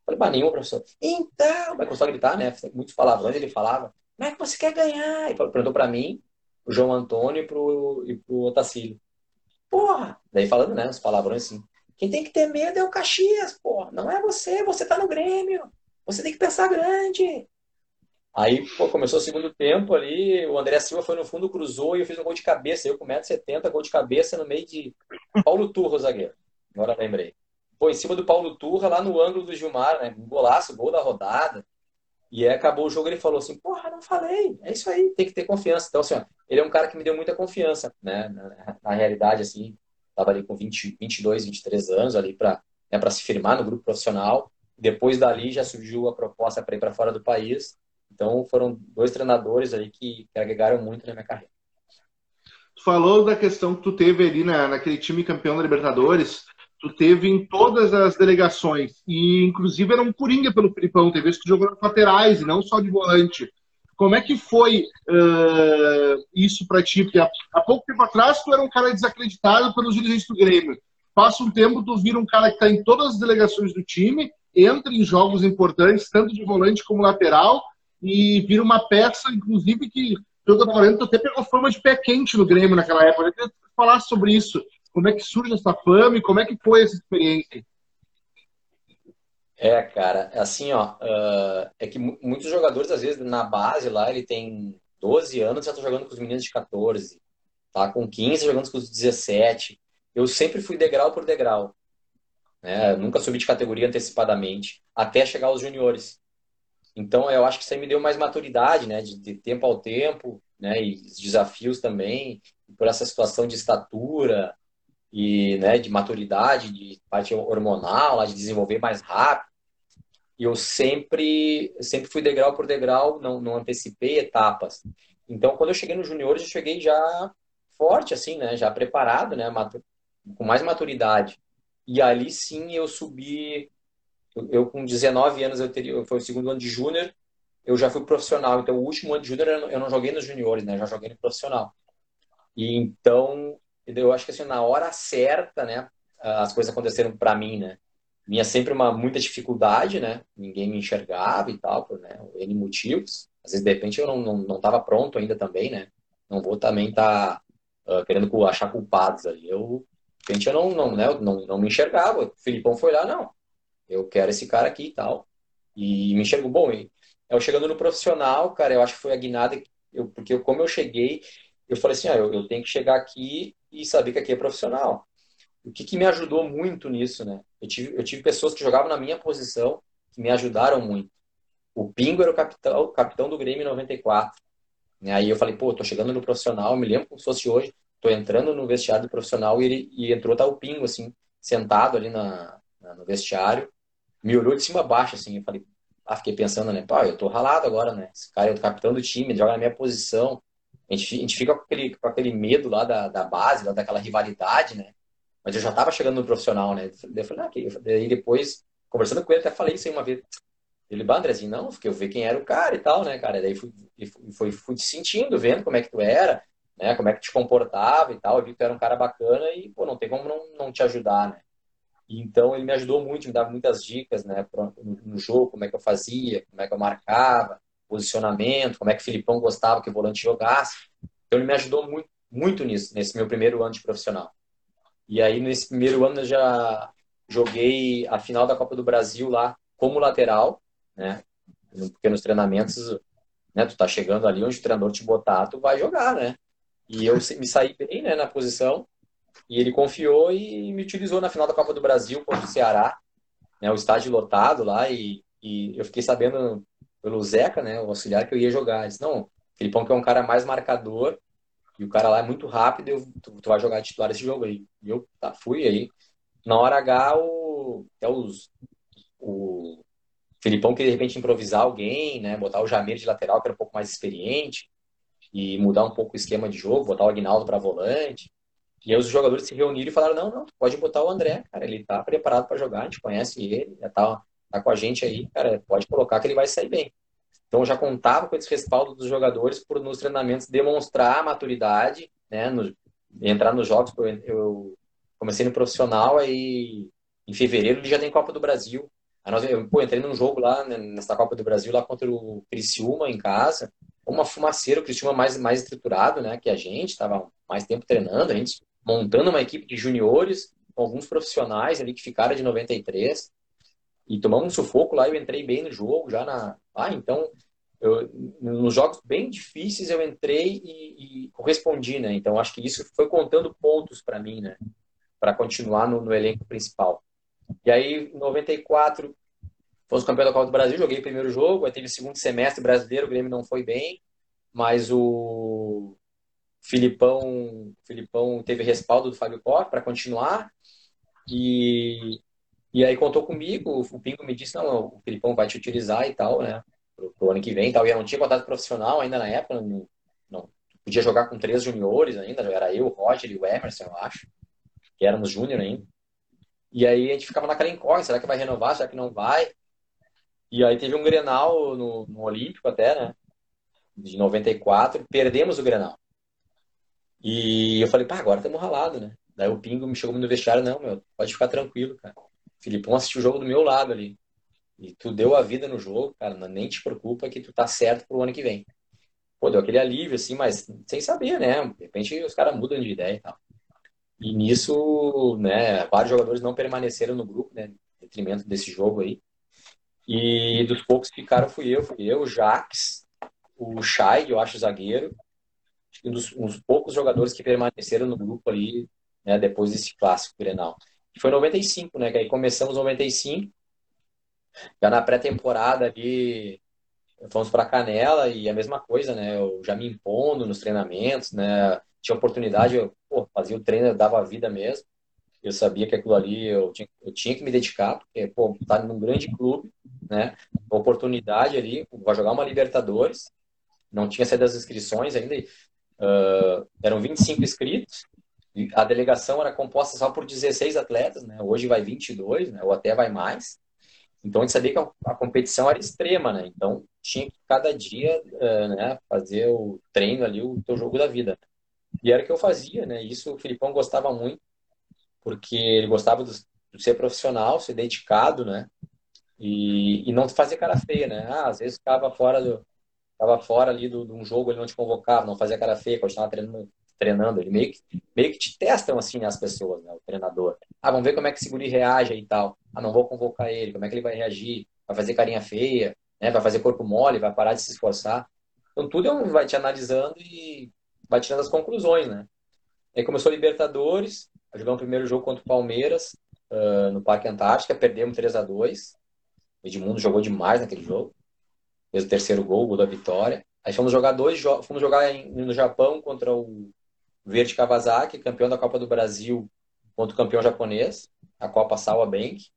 Falei, mas nenhum, professor. Então, vai começou a gritar, né? Muitos palavrões ele falava. Como é que você quer ganhar? E perguntou para mim, o João Antônio e pro, e pro Otacílio. Porra! Daí falando, né? Os palavrões assim. Quem tem que ter medo é o Caxias, porra. Não é você, você tá no Grêmio. Você tem que pensar grande. Aí, pô, começou o segundo tempo ali, o André Silva foi no fundo, cruzou e eu fiz um gol de cabeça. Eu com 1,70m, gol de cabeça no meio de Paulo Turra, zagueiro. Agora lembrei. Pô, em cima do Paulo Turra, lá no ângulo do Gilmar, né? Um golaço, gol da rodada. E aí acabou o jogo, ele falou assim, porra, não falei, é isso aí, tem que ter confiança. Então, assim, ó, ele é um cara que me deu muita confiança, né? Na, na realidade, assim, tava ali com 20, 22, 23 anos ali para né, se firmar no grupo profissional. Depois dali já surgiu a proposta para ir para fora do país. Então, foram dois treinadores aí que, que agregaram muito na minha carreira. Tu falou da questão que tu teve ali na, naquele time campeão da Libertadores, tu teve em todas as delegações. E, inclusive, era um coringa pelo Filipão. Teve vezes que jogou nas laterais e não só de volante. Como é que foi uh, isso para ti? Porque há, há, pouco tempo atrás tu era um cara desacreditado pelos dirigentes do Grêmio. Passa um tempo, tu vira um cara que está em todas as delegações do time, entra em jogos importantes, tanto de volante como lateral, e vira uma peça, inclusive, que, pelo que eu falando, tu até pegou fama de pé quente no Grêmio naquela época. Eu queria falar sobre isso. Como é que surge essa fama e como é que foi essa experiência? É, cara, assim, ó, uh, é que muitos jogadores, às vezes, na base lá, ele tem 12 anos, já tá jogando com os meninos de 14, tá com 15, jogando com os 17. Eu sempre fui degrau por degrau, né? Nunca subi de categoria antecipadamente, até chegar aos juniores. Então, eu acho que isso aí me deu mais maturidade, né? De, de tempo ao tempo, né? E desafios também, por essa situação de estatura, e né, de maturidade, de parte hormonal, de desenvolver mais rápido. E eu sempre, sempre fui degrau por degrau, não, não antecipei etapas. Então, quando eu cheguei no juniores, eu cheguei já forte, assim, né, já preparado, né, com mais maturidade. E ali sim eu subi. Eu com 19 anos eu teria, foi o segundo ano de júnior, eu já fui profissional. Então, o último ano de júnior eu não joguei nos juniores, né, já joguei no profissional. E então eu acho que assim, na hora certa, né, as coisas aconteceram para mim, né? Minha sempre uma muita dificuldade, né? Ninguém me enxergava e tal, por né, N motivos. Às vezes, de repente, eu não, não, não tava pronto ainda também, né? Não vou também estar tá, uh, querendo achar culpados ali. Eu, de repente, eu não, não, né, não, não me enxergava. O Filipão foi lá, não. Eu quero esse cara aqui e tal. E me enxergou. Bom, e eu chegando no profissional, cara, eu acho que foi a guinada, eu, porque eu, como eu cheguei, eu falei assim, ah, eu, eu tenho que chegar aqui e saber que aqui é profissional. O que, que me ajudou muito nisso, né? Eu tive, eu tive pessoas que jogavam na minha posição que me ajudaram muito. O Pingo era o capitão, o capitão do Grêmio em 94. E aí eu falei, pô, tô chegando no profissional, me lembro como se fosse hoje, tô entrando no vestiário do profissional e, ele, e entrou tá o Pingo, assim, sentado ali na, na, no vestiário, me olhou de cima a baixo, assim, eu falei, ah, fiquei pensando, né, pô, eu tô ralado agora, né, esse cara é o capitão do time, joga na minha posição, a gente, a gente fica com aquele, com aquele medo lá da, da base, lá daquela rivalidade, né? Mas eu já estava chegando no profissional, né? Daí eu falei, ah, okay. Daí depois, conversando com ele, até falei isso aí uma vez. Ele, bah, Andrezinho, não, porque eu vi quem era o cara e tal, né, cara? Daí fui, fui, fui te sentindo, vendo como é que tu era, né? Como é que te comportava e tal. Eu vi que tu era um cara bacana e, pô, não tem como não, não te ajudar, né? Então ele me ajudou muito, me dava muitas dicas, né, no jogo, como é que eu fazia, como é que eu marcava, posicionamento, como é que o Filipão gostava que o volante jogasse. Então ele me ajudou muito, muito nisso, nesse meu primeiro ano de profissional. E aí nesse primeiro ano eu já joguei a final da Copa do Brasil lá como lateral, né? Porque nos treinamentos, né, tu tá chegando ali onde o treinador te botar, tu vai jogar, né? E eu me saí bem, né, na posição, e ele confiou e me utilizou na final da Copa do Brasil contra o Ceará, né, o estádio lotado lá, e, e eu fiquei sabendo pelo Zeca, né, o auxiliar, que eu ia jogar. Disse, não, Filipão que é um cara mais marcador, e o cara lá é muito rápido, eu, tu, tu, vai jogar titular esse jogo aí. E eu tá, fui aí. Na hora H, o, até os, o, Filipão queria de repente improvisar alguém, né? Botar o Jamir de lateral, que era um pouco mais experiente, e mudar um pouco o esquema de jogo, botar o Agnaldo para volante. E aí os jogadores se reuniram e falaram: não, não, pode botar o André, cara, ele tá preparado para jogar, a gente conhece ele, já tá, tá com a gente aí, cara, pode colocar que ele vai sair bem. Então já contava com esse respaldo dos jogadores por nos treinamentos demonstrar a maturidade, né, no, entrar nos jogos. Eu, eu comecei no profissional aí em fevereiro ele já tem Copa do Brasil. Aí nós, eu pô, entrei num jogo lá né, nessa Copa do Brasil lá contra o Criciúma em casa, uma fumaceira, o Criciúma mais mais estruturado, né, que a gente, estava mais tempo treinando, a gente montando uma equipe de juniores, com alguns profissionais ali que ficaram de 93. E tomamos um sufoco lá, eu entrei bem no jogo, já na. Ah, então, eu, nos jogos bem difíceis eu entrei e, e, correspondi, né? Então, acho que isso foi contando pontos para mim, né? Para continuar no, no, elenco principal. E aí, em 94, fomos campeão da Copa do Brasil, joguei o primeiro jogo, aí teve o segundo semestre brasileiro, o Grêmio não foi bem, mas o Filipão, Filipão teve respaldo do Fábio Koch para continuar. E, e aí contou comigo, o Pingo me disse, não, o Filipão vai te utilizar e tal, né? Pro, pro ano que vem e tal. E eu não tinha contato profissional ainda na época, não, não podia jogar com três juniores ainda, era eu, o Roger e o Emerson, eu acho, que éramos júnior ainda. E aí a gente ficava naquela incógnita, será que vai renovar, será que não vai? E aí teve um Grenal no, no Olímpico até, né? De 94, perdemos o Grenal. E eu falei, pá, agora estamos ralados, né? Daí o Pingo me chegou no vestiário, não, meu, pode ficar tranquilo, cara. Filipão assistiu o jogo do meu lado ali. E tu deu a vida no jogo, cara, nem te preocupa que tu tá certo pro ano que vem. Pô, deu aquele alívio, assim, mas sem saber, né? De repente os caras mudam de ideia e tal. E nisso, né, vários jogadores não permaneceram no grupo, né? Detrimento desse jogo aí. E dos poucos que ficaram fui eu, fui eu, o Jax, o Chay, eu acho zagueiro, um dos, um dos poucos jogadores que permaneceram no grupo ali, né, depois desse clássico Grenal. Que foi 95, né? Que aí começamos 95, já na pré-temporada ali, fomos para Canela e a mesma coisa, né? Eu já me impondo nos treinamentos, né? Tinha oportunidade, eu pô, fazia o treino, eu dava a vida mesmo. Eu sabia que aquilo ali eu tinha, eu tinha que me dedicar, porque, pô, tá num grande clube, né? Oportunidade ali, vai jogar uma Libertadores, não tinha saído das inscrições ainda, Uh, eram 25 inscritos, a delegação era composta só por 16 atletas, né? Hoje vai 22, né? ou até vai mais. Então a gente sabia que a, competição era extrema, né? Então tinha que cada dia uh, né, fazer o treino ali, o teu jogo da vida. E era o que eu fazia, né? Isso o Filipão gostava muito, porque ele gostava de, de ser profissional, ser dedicado, né? E, e não fazer cara feia, né? Ah, às vezes ficava fora do, estava fora ali de um jogo, ele não te convocava, não fazia cara feia, continuava treinando, treinando. Ele meio que, meio que te testam assim as pessoas, né, o treinador. Ah, vamos ver como é que o Seguri reage e tal. Ah, não vou convocar ele, como é que ele vai reagir? Vai fazer carinha feia, né? vai fazer corpo mole, vai parar de se esforçar. Então tudo é um, vai te analisando e vai tirando as conclusões, né? Aí começou a Libertadores, jogamos o primeiro jogo contra o Palmeiras, uh, no Parque Antártica, perdemos 3 a 2 O Edmundo jogou demais naquele jogo fez o terceiro gol, o gol da vitória. Aí fomos jogar dois fomos jogar em, no Japão contra o Verde Kawasaki, campeão da Copa do Brasil contra o campeão japonês, a Copa Sawa Bank.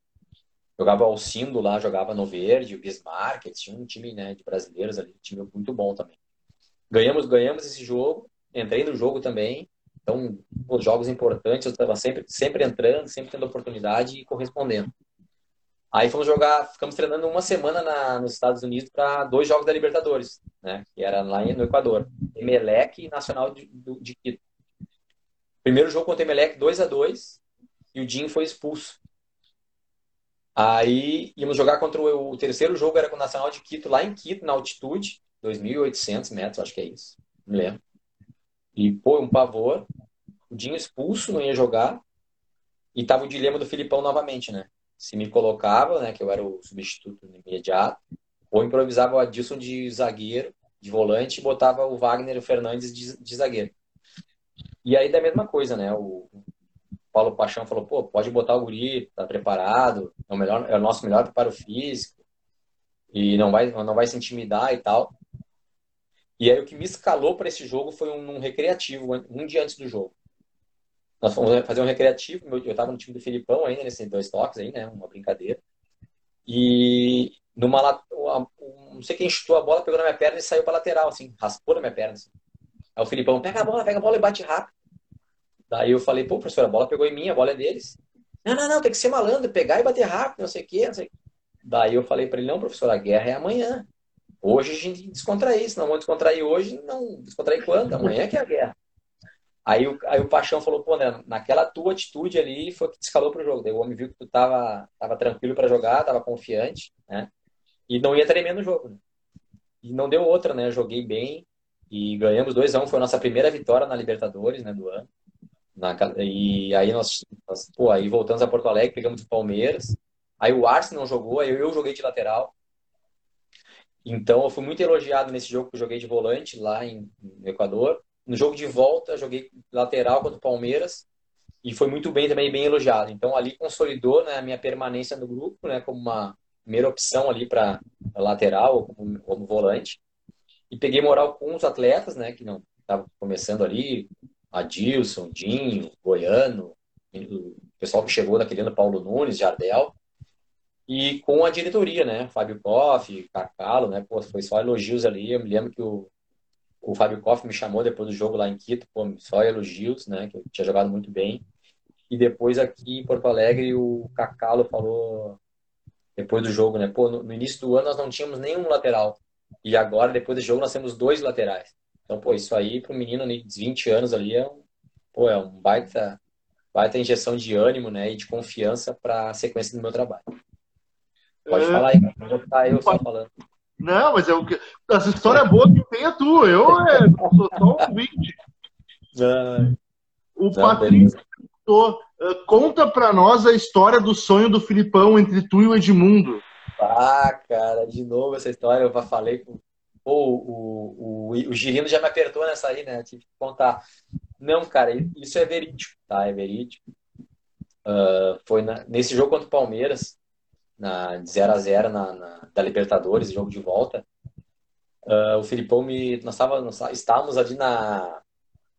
Jogava Alcindo lá, jogava no Verde, o Bismarck, tinha um time né, de brasileiros ali, um time muito bom também. Ganhamos, ganhamos esse jogo, entrei no jogo também, então os jogos importantes eu estava sempre, sempre entrando, sempre tendo oportunidade e correspondendo. Aí fomos jogar, ficamos treinando uma semana na, nos Estados Unidos para dois jogos da Libertadores, né? Que era lá no Equador. Emelec e Nacional de, de Quito. Primeiro jogo contra o Emelec 2 a 2 e o Jim foi expulso. Aí íamos jogar contra o, o, terceiro jogo era com o Nacional de Quito lá em Quito, na altitude, 2.800 metros, acho que é isso. Não lembro. E pô, um pavor. O Dinho expulso, não ia jogar. E tava o dilema do Filipão novamente, né? se me colocava, né, que eu era o substituto imediato, ou improvisava o Adilson de zagueiro, de volante, e botava o Wagner e o Fernandes de, de zagueiro. E aí da mesma coisa, né? O Paulo Paixão falou, pô, pode botar o guri, tá preparado, é o, melhor, é o nosso melhor preparo físico, e não vai, não vai se intimidar e tal. E aí o que me escalou para esse jogo foi um, um recreativo, um dia antes do jogo. Nós fomos fazer um recreativo, eu estava no time do Filipão ainda, nesses dois toques aí, né? Uma brincadeira. E, numa não sei quem chutou a bola, pegou na minha perna e saiu para lateral, assim, raspou na minha perna. Assim. Aí o Filipão, pega a bola, pega a bola e bate rápido. Daí eu falei, pô, professor, a bola pegou em mim, a bola é deles. Não, não, não, tem que ser malandro, pegar e bater rápido, não sei o quê, não sei o quê. Daí eu falei para ele, não, professor, a guerra é amanhã. Hoje a gente descontrair, se não vamos descontrair hoje, não descontrair quando? Amanhã que é a guerra. Aí o, aí o Paixão falou, pô, André, naquela tua atitude ali foi que te escalou pro jogo. Daí o homem viu que tu tava, tava tranquilo para jogar, tava confiante, né? E não ia tremer no jogo. Né? E não deu outra, né? Joguei bem e ganhamos 2 a 1 Foi a nossa primeira vitória na Libertadores, né, do ano. Na, e aí nós, nós, pô, aí voltamos a Porto Alegre, pegamos o Palmeiras. Aí o Arce não jogou, aí eu, eu joguei de lateral. Então eu fui muito elogiado nesse jogo que eu joguei de volante lá em, no Equador. No jogo de volta, joguei lateral contra o Palmeiras e foi muito bem também, bem elogiado. Então ali consolidou né, a minha permanência no grupo, né, como uma primeira opção ali para lateral ou como, como, volante. E peguei moral com os atletas, né, que não estavam começando ali, Adilson, Dinho, Goiano, o pessoal que chegou naquele ano, Paulo Nunes, Jardel e com a diretoria, né? Fábio Koff, Cacalo, né? Pô, foi só elogios ali. Eu me lembro que o, o Fábio Koff me chamou depois do jogo lá em Quito, pô, só elogios, né? Que eu tinha jogado muito bem. E depois aqui em Porto Alegre, o Cacalo falou, depois do jogo, né? Pô, no, no início do ano nós não tínhamos nenhum lateral. E agora, depois do jogo, nós temos dois laterais. Então, pô, isso aí para um menino de 20 anos ali é um, pô, é um baita, baita injeção de ânimo, né? E de confiança para a sequência do meu trabalho. Pode é... falar aí, não vou ficar eu só falando. Não, mas eu, essa história é boa que tem a tua. Eu é, sou só um ouvinte. o Patrício uh, conta pra nós a história do sonho do Filipão entre tu e o Edmundo. Ah, cara, de novo essa história, eu falei com. Pô, o, o, o Girino já me apertou nessa aí, né? Tive que contar. Não, cara, isso é verídico, tá? É verídico. Uh, foi na, nesse jogo contra o Palmeiras na, de 0 a 0 na, na, da Libertadores, jogo de volta. Uh, o Filipão me. Nós, tava, nós estávamos ali na,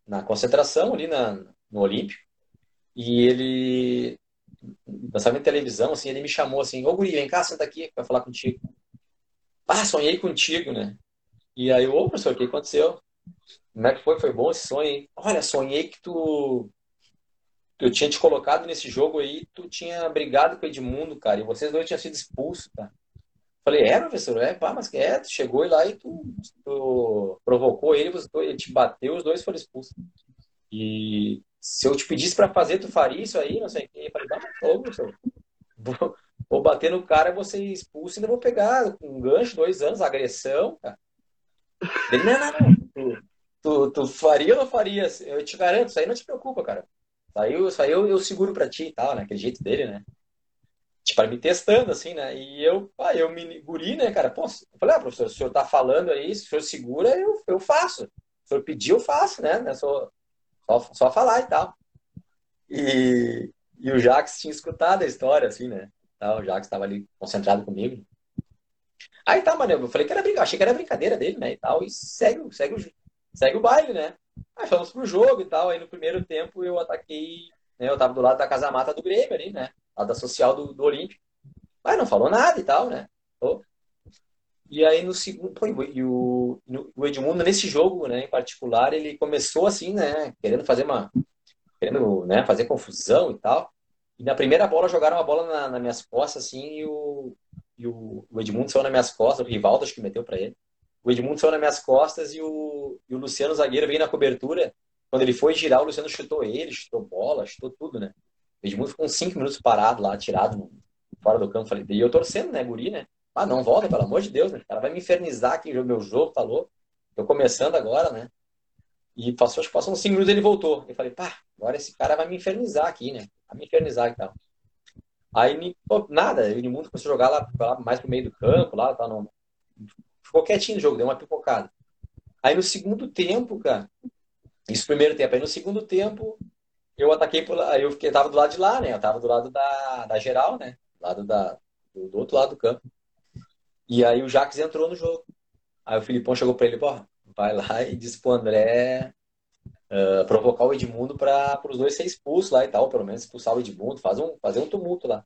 na concentração, ali na, no Olímpico, e ele. Estávamos em televisão, assim, ele me chamou assim: Ô Guri, vem cá, senta aqui, vai falar contigo. Ah, sonhei contigo, né? E aí, ô professor, o que aconteceu? Como é que foi? Foi bom esse sonho, hein? Olha, sonhei que tu eu tinha te colocado nesse jogo aí, tu tinha brigado com o Edmundo, cara, e vocês dois tinham sido expulsos, cara. Falei, é, professor, é, pá, mas é, tu chegou lá e tu, tu provocou ele, você, ele te bateu, os dois foram expulsos. E se eu te pedisse para fazer, tu faria isso aí, não sei o quê. Eu falei, tá, não, professor. Vou, vou bater no cara, você expulso ainda vou pegar um gancho, dois anos, agressão, cara. Ele, não, não, não. Tu, tu, tu faria ou não faria? Eu te garanto, isso aí não te preocupa, cara. Saiu, saiu eu seguro pra ti e tal, né? Aquele jeito dele, né? Tipo, me testando, assim, né? E eu, ah, eu me guri, né, cara? Pô, eu falei, ah, professor, o senhor tá falando aí, se o senhor segura, eu, eu faço. Se o senhor pedir, eu faço, né? né? Só, só, só falar e tal. E, e o Jax tinha escutado a história, assim, né? Tá, o Jax estava ali concentrado comigo. Aí tá, mano, eu falei que era brincadeira, achei que era brincadeira dele, né? E tal, e segue, segue, segue o baile, né? Aí fomos pro jogo e tal. Aí no primeiro tempo eu ataquei. Né, eu tava do lado da casa mata do Grêmio ali, né? Lá da social do, do Olímpico. Mas não falou nada e tal, né? E aí no segundo. Pô, e o, o Edmundo, nesse jogo, né, em particular, ele começou assim, né? Querendo fazer uma. Querendo né, fazer confusão e tal. E na primeira bola jogaram uma bola na, nas minhas costas, assim, e o, e o, o Edmundo saiu nas minhas costas, o Rivaldo acho que meteu para ele o Edmundo saiu nas minhas costas e o, e o Luciano Zagueiro veio na cobertura. Quando ele foi girar, o Luciano chutou ele, chutou bola, chutou tudo, né? O Edmundo ficou uns 5 minutos parado lá, tirado fora do campo. Falei, e eu torcendo, né, guri, né? Ah, não volta, pelo amor de Deus, né? O cara vai me infernizar aqui meu jogo, tá? Tô começando agora, né? E passou, acho que passou uns 5 minutos ele voltou. Eu falei, pá, agora esse cara vai me infernizar aqui, né? Vai me infernizar e tal. Aí, pô, nada, o Edmundo começou a jogar lá, lá mais pro meio do campo, lá, tá no, ficou quietinho no jogo, deu uma pipocada. Aí no segundo tempo, cara, isso primeiro tempo, aí no segundo tempo eu ataquei por eu fiquei, tava do lado de lá, né? Eu tava do lado da, da geral, né? Do lado da, do, do outro lado do campo. E aí o Jaques entrou no jogo. Aí o Filipão chegou para ele, pô, vai lá e disse pro André uh, provocar o Edmundo para os dois ser expulsos lá e tal, pelo menos expulsar o Edmundo, fazer um, fazer um tumulto lá.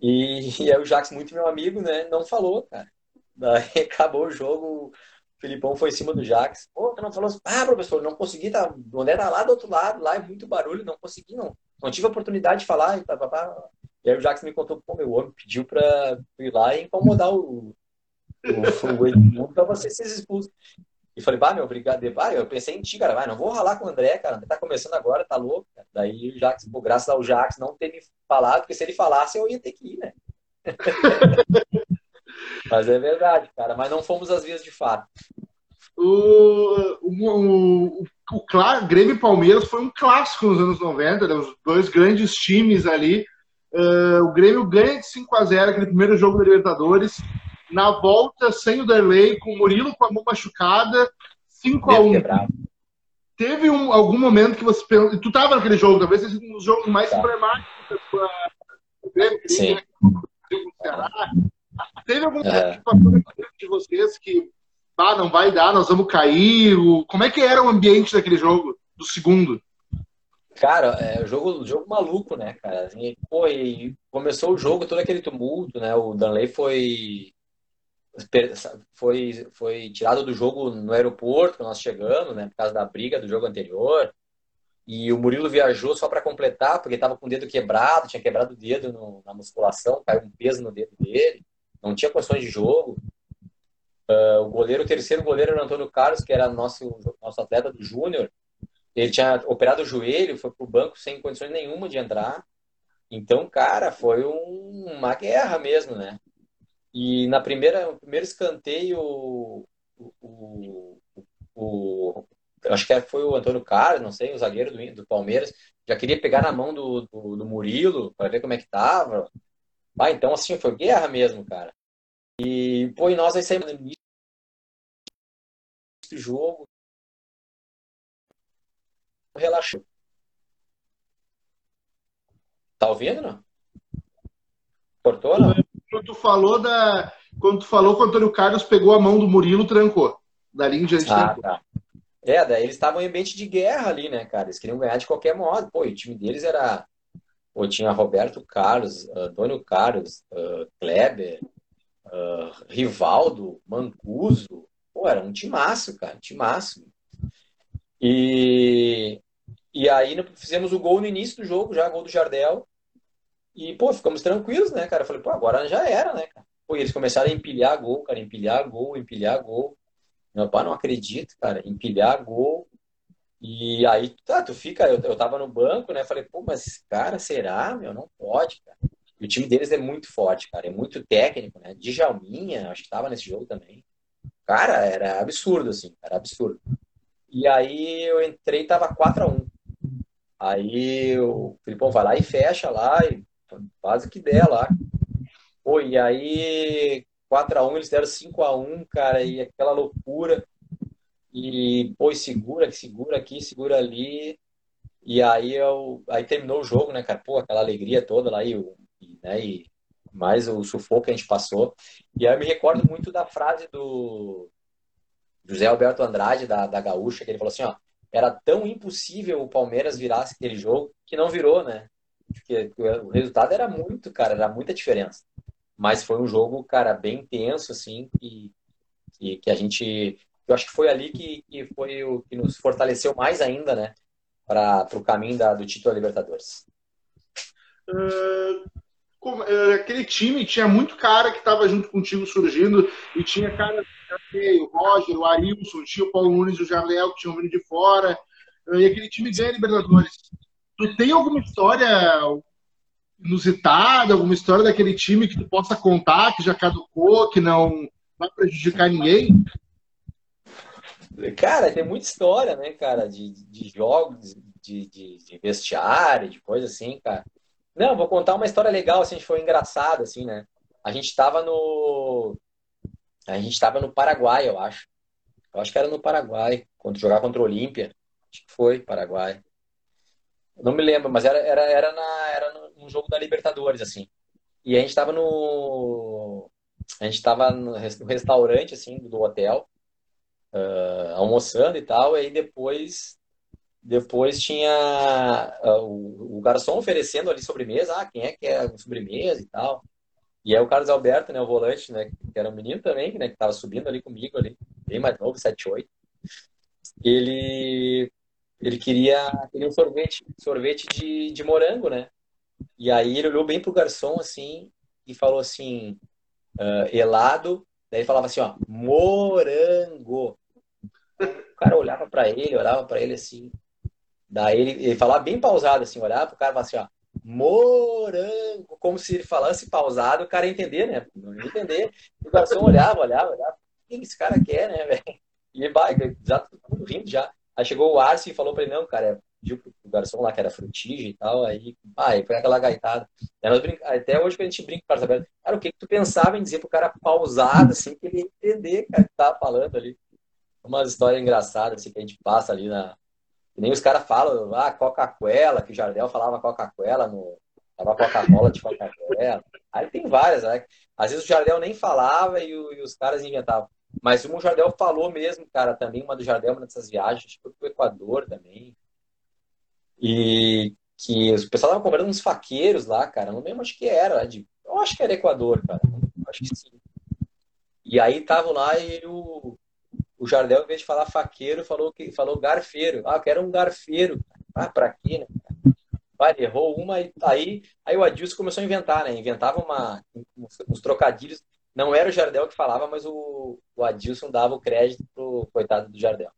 E, e aí o Jax, muito meu amigo, né, não falou, cara. Daí acabou o jogo, o Filipão foi em cima do Jax. Pô, tu não falou assim, ah, professor, não consegui, tá, o André tá lá do outro lado, lá é muito barulho, não consegui, não. Não tive oportunidade de falar e tá, tá, tá. E aí o Jax me contou, pô, meu homem pediu pra ir lá e incomodar o, o, o Edmundo pra você ser expulso. E falei, bah, meu, obrigado. Ah, eu pensei em ti, cara, vai, não vou ralar com o André, cara, tá começando agora, tá louco. Cara. Daí o Jax, pô, graças ao Jax não ter me falado, porque se ele falasse eu ia ter que ir, né? Mas é verdade, cara, mas não fomos às vias de fato. O, o, o, o, Grêmio e Palmeiras foi um clássico nos anos 90, né? os dois grandes times ali. Uh, o Grêmio ganha de 5 a 0 aquele primeiro jogo da Libertadores na volta sem o Derlei, com o Murilo com a mão machucada, 5 a 1 Teve um, algum momento que você pensou. Tu tava naquele jogo, talvez seja um dos jogos mais tá. emblemáticos do Grêmio, Sim. Teve algum momento que passou na de vocês que ah, não vai dar, nós vamos cair? Como é que era o ambiente daquele jogo, do segundo? Cara, é jogo, jogo maluco, né, cara? E, pô, e começou o jogo, todo aquele tumulto, né? O Danley foi foi, foi tirado do jogo no aeroporto nós chegamos, né, por causa da briga do jogo anterior. E o Murilo viajou só para completar, porque estava com o dedo quebrado, tinha quebrado o dedo no, na musculação, caiu um peso no dedo dele, não tinha condições de jogo. Uh, o goleiro, o terceiro goleiro era o Antônio Carlos, que era nosso, nosso atleta do Júnior. Ele tinha operado o joelho, foi pro banco sem condições nenhuma de entrar. Então, cara, foi um, uma guerra mesmo, né? E na primeira, primeiro escanteio, o, o, o, acho que foi o Antônio Carlos, não sei, o zagueiro do, do Palmeiras, já queria pegar na mão do, do, do Murilo para ver como é que tava. Ah, então, assim, foi guerra mesmo, cara. E, pô, e nós aí saímos do jogo. Relaxou. Tá ouvindo, não? Cortou, não? quando tu falou da. Quando tu falou que o Antônio Carlos pegou a mão do Murilo, trancou. Dali em diante ah, Tá. É, daí eles estavam em ambiente de guerra ali, né, cara? Eles queriam ganhar de qualquer modo. Pô, o time deles era. Pô, tinha Roberto Carlos, Antônio Carlos, uh, Kleber, uh, Rivaldo, Mancuso. Pô, era um timaço, cara, timaço. E, e aí fizemos o gol no início do jogo, já, gol do Jardel. E, pô, ficamos tranquilos, né, cara? Eu falei, pô, agora já era, né, cara? Pô, e eles começaram a empilhar gol, cara, empilhar gol, empilhar gol. Meu pai não acredito, cara, empilhar gol. E aí, tá, tu fica, eu, eu tava no banco, né? Falei, pô, mas, cara, será, meu? Não pode, cara. E o time deles é muito forte, cara, é muito técnico, né? Djalminha, acho que tava nesse jogo também. Cara, era absurdo, assim, era absurdo. E aí eu entrei, tava 4 a 1 Aí o Filipão vai lá e fecha lá, e faz o que der lá. Pô, e aí 4x1, eles deram 5x1, cara, e aquela loucura. E, pô, segura, segura aqui, segura ali. E aí eu, aí terminou o jogo, né, cara? Pô, aquela alegria toda lá e, e, né, e mais o sufoco que a gente passou. E aí eu me recordo muito da frase do José Alberto Andrade, da, da Gaúcha, que ele falou assim, ó, era tão impossível o Palmeiras virasse aquele jogo que não virou, né? Porque o resultado era muito, cara, era muita diferença. Mas foi um jogo, cara, bem intenso, assim, e, e que a gente. Eu acho que foi ali que, que foi o que nos fortaleceu mais ainda, né? Para o caminho da, do título da Libertadores. Uh, aquele time tinha muito cara que estava junto contigo surgindo e tinha cara o Roger, o Arilson, o Paulo Nunes o Jarlel que tinham vindo de fora. E aquele time ganha Libertadores. Tu tem alguma história inusitada, alguma história daquele time que tu possa contar, que já caducou, que não vai prejudicar ninguém? Cara, tem muita história, né, cara, de, de jogos, de, de, de vestiário, de coisa assim, cara. Não, vou contar uma história legal, assim, foi engraçada, assim, né? A gente tava no... A gente tava no Paraguai, eu acho. Eu acho que era no Paraguai, quando jogar contra o Olímpia. Acho que foi Paraguai. Não me lembro, mas era, era, era, na, era num jogo da Libertadores, assim. E a gente tava no. A gente tava no restaurante, assim, do hotel, uh, almoçando e tal, e aí depois. Depois tinha uh, o, o, garçom oferecendo ali sobremesa. Ah, quem é que é sobremesa e tal. E aí o Carlos Alberto, né, o volante, né, que era um menino também, né, que tava subindo ali comigo ali, bem mais novo, 7, 8. Ele ele queria, queria um sorvete, sorvete de, de morango, né? E aí ele olhou bem pro garçom assim e falou assim, uh, helado, daí falava assim, ó, morango. O cara olhava para ele, olhava para ele assim. Daí ele, ele falava bem pausado assim, olhava pro cara e assim, ó, morango, como se ele falasse pausado, o cara entender, né? Não ia entender. O garçom olhava, olhava, olhava. O que esse cara quer, né, velho? E vai, já todo mundo rindo já. Aí chegou o Arce e falou pra ele, não, cara, pediu pro garçom lá que era frutige e tal, aí, aí foi aquela gaitada. Até hoje que a gente brinca com o cara, cara, o que, que tu pensava em dizer pro cara pausado, assim, que ele ia entender, cara, que tava falando ali. Umas histórias engraçadas, assim, que a gente passa ali na, nem os caras falam, ah, Coca-Cola, que o Jardel falava Coca-Cola no. Tava Coca-Cola de Coca-Cola. Aí tem várias, né? Às vezes o Jardel nem falava e, o, e os caras inventavam. Mas uma o Jardel falou mesmo, cara, também, uma do Jardel, uma dessas viagens, foi pro Equador também. E que o pessoal tava cobrando uns faqueiros lá, cara. Não lembro, acho que era. De, eu acho que era Equador, cara. Acho que sim. E aí tava lá e o, o Jardel, em vez de falar faqueiro, falou que falou garfeiro. Ah, eu quero um garfeiro. Ah, pra quê, né? Vai, errou uma e aí, aí o Adilson começou a inventar, né? Inventava uma, uns, trocadilhos. Não era o Jardel que falava, mas o, o Adilson dava o crédito pro coitado do Jardel.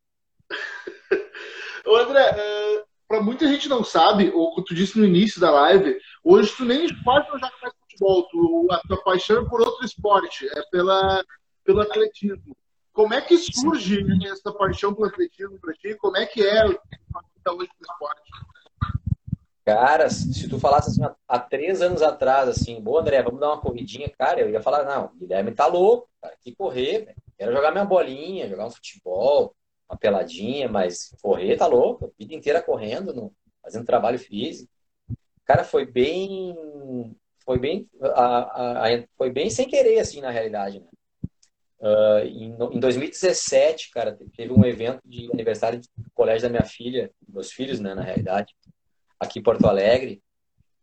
Ô André, uh, pra muita gente não sabe, ou como tu disse no início da live, hoje tu nem quase não joga mais futebol, tu, a tua paixão é por outro esporte, é pela, pelo atletismo. Como é que surge essa paixão pelo atletismo para ti? Como é que é hoje pelo esporte? Cara, se tu falasse assim, há três anos atrás, assim, boa, André, vamos dar uma corridinha, cara, eu ia falar, não, o Guilherme tá louco, cara, que correr, velho. Quero jogar minha bolinha, jogar um futebol, uma peladinha, mas correr tá louco, a vida inteira correndo, no, fazendo trabalho físico. Cara, foi bem, foi bem, a, a, a, foi bem sem querer, assim, na realidade, né? Uh, em, em, 2017, cara, teve um evento de aniversário do colégio da minha filha, meus filhos, né, na realidade, aqui em Porto Alegre,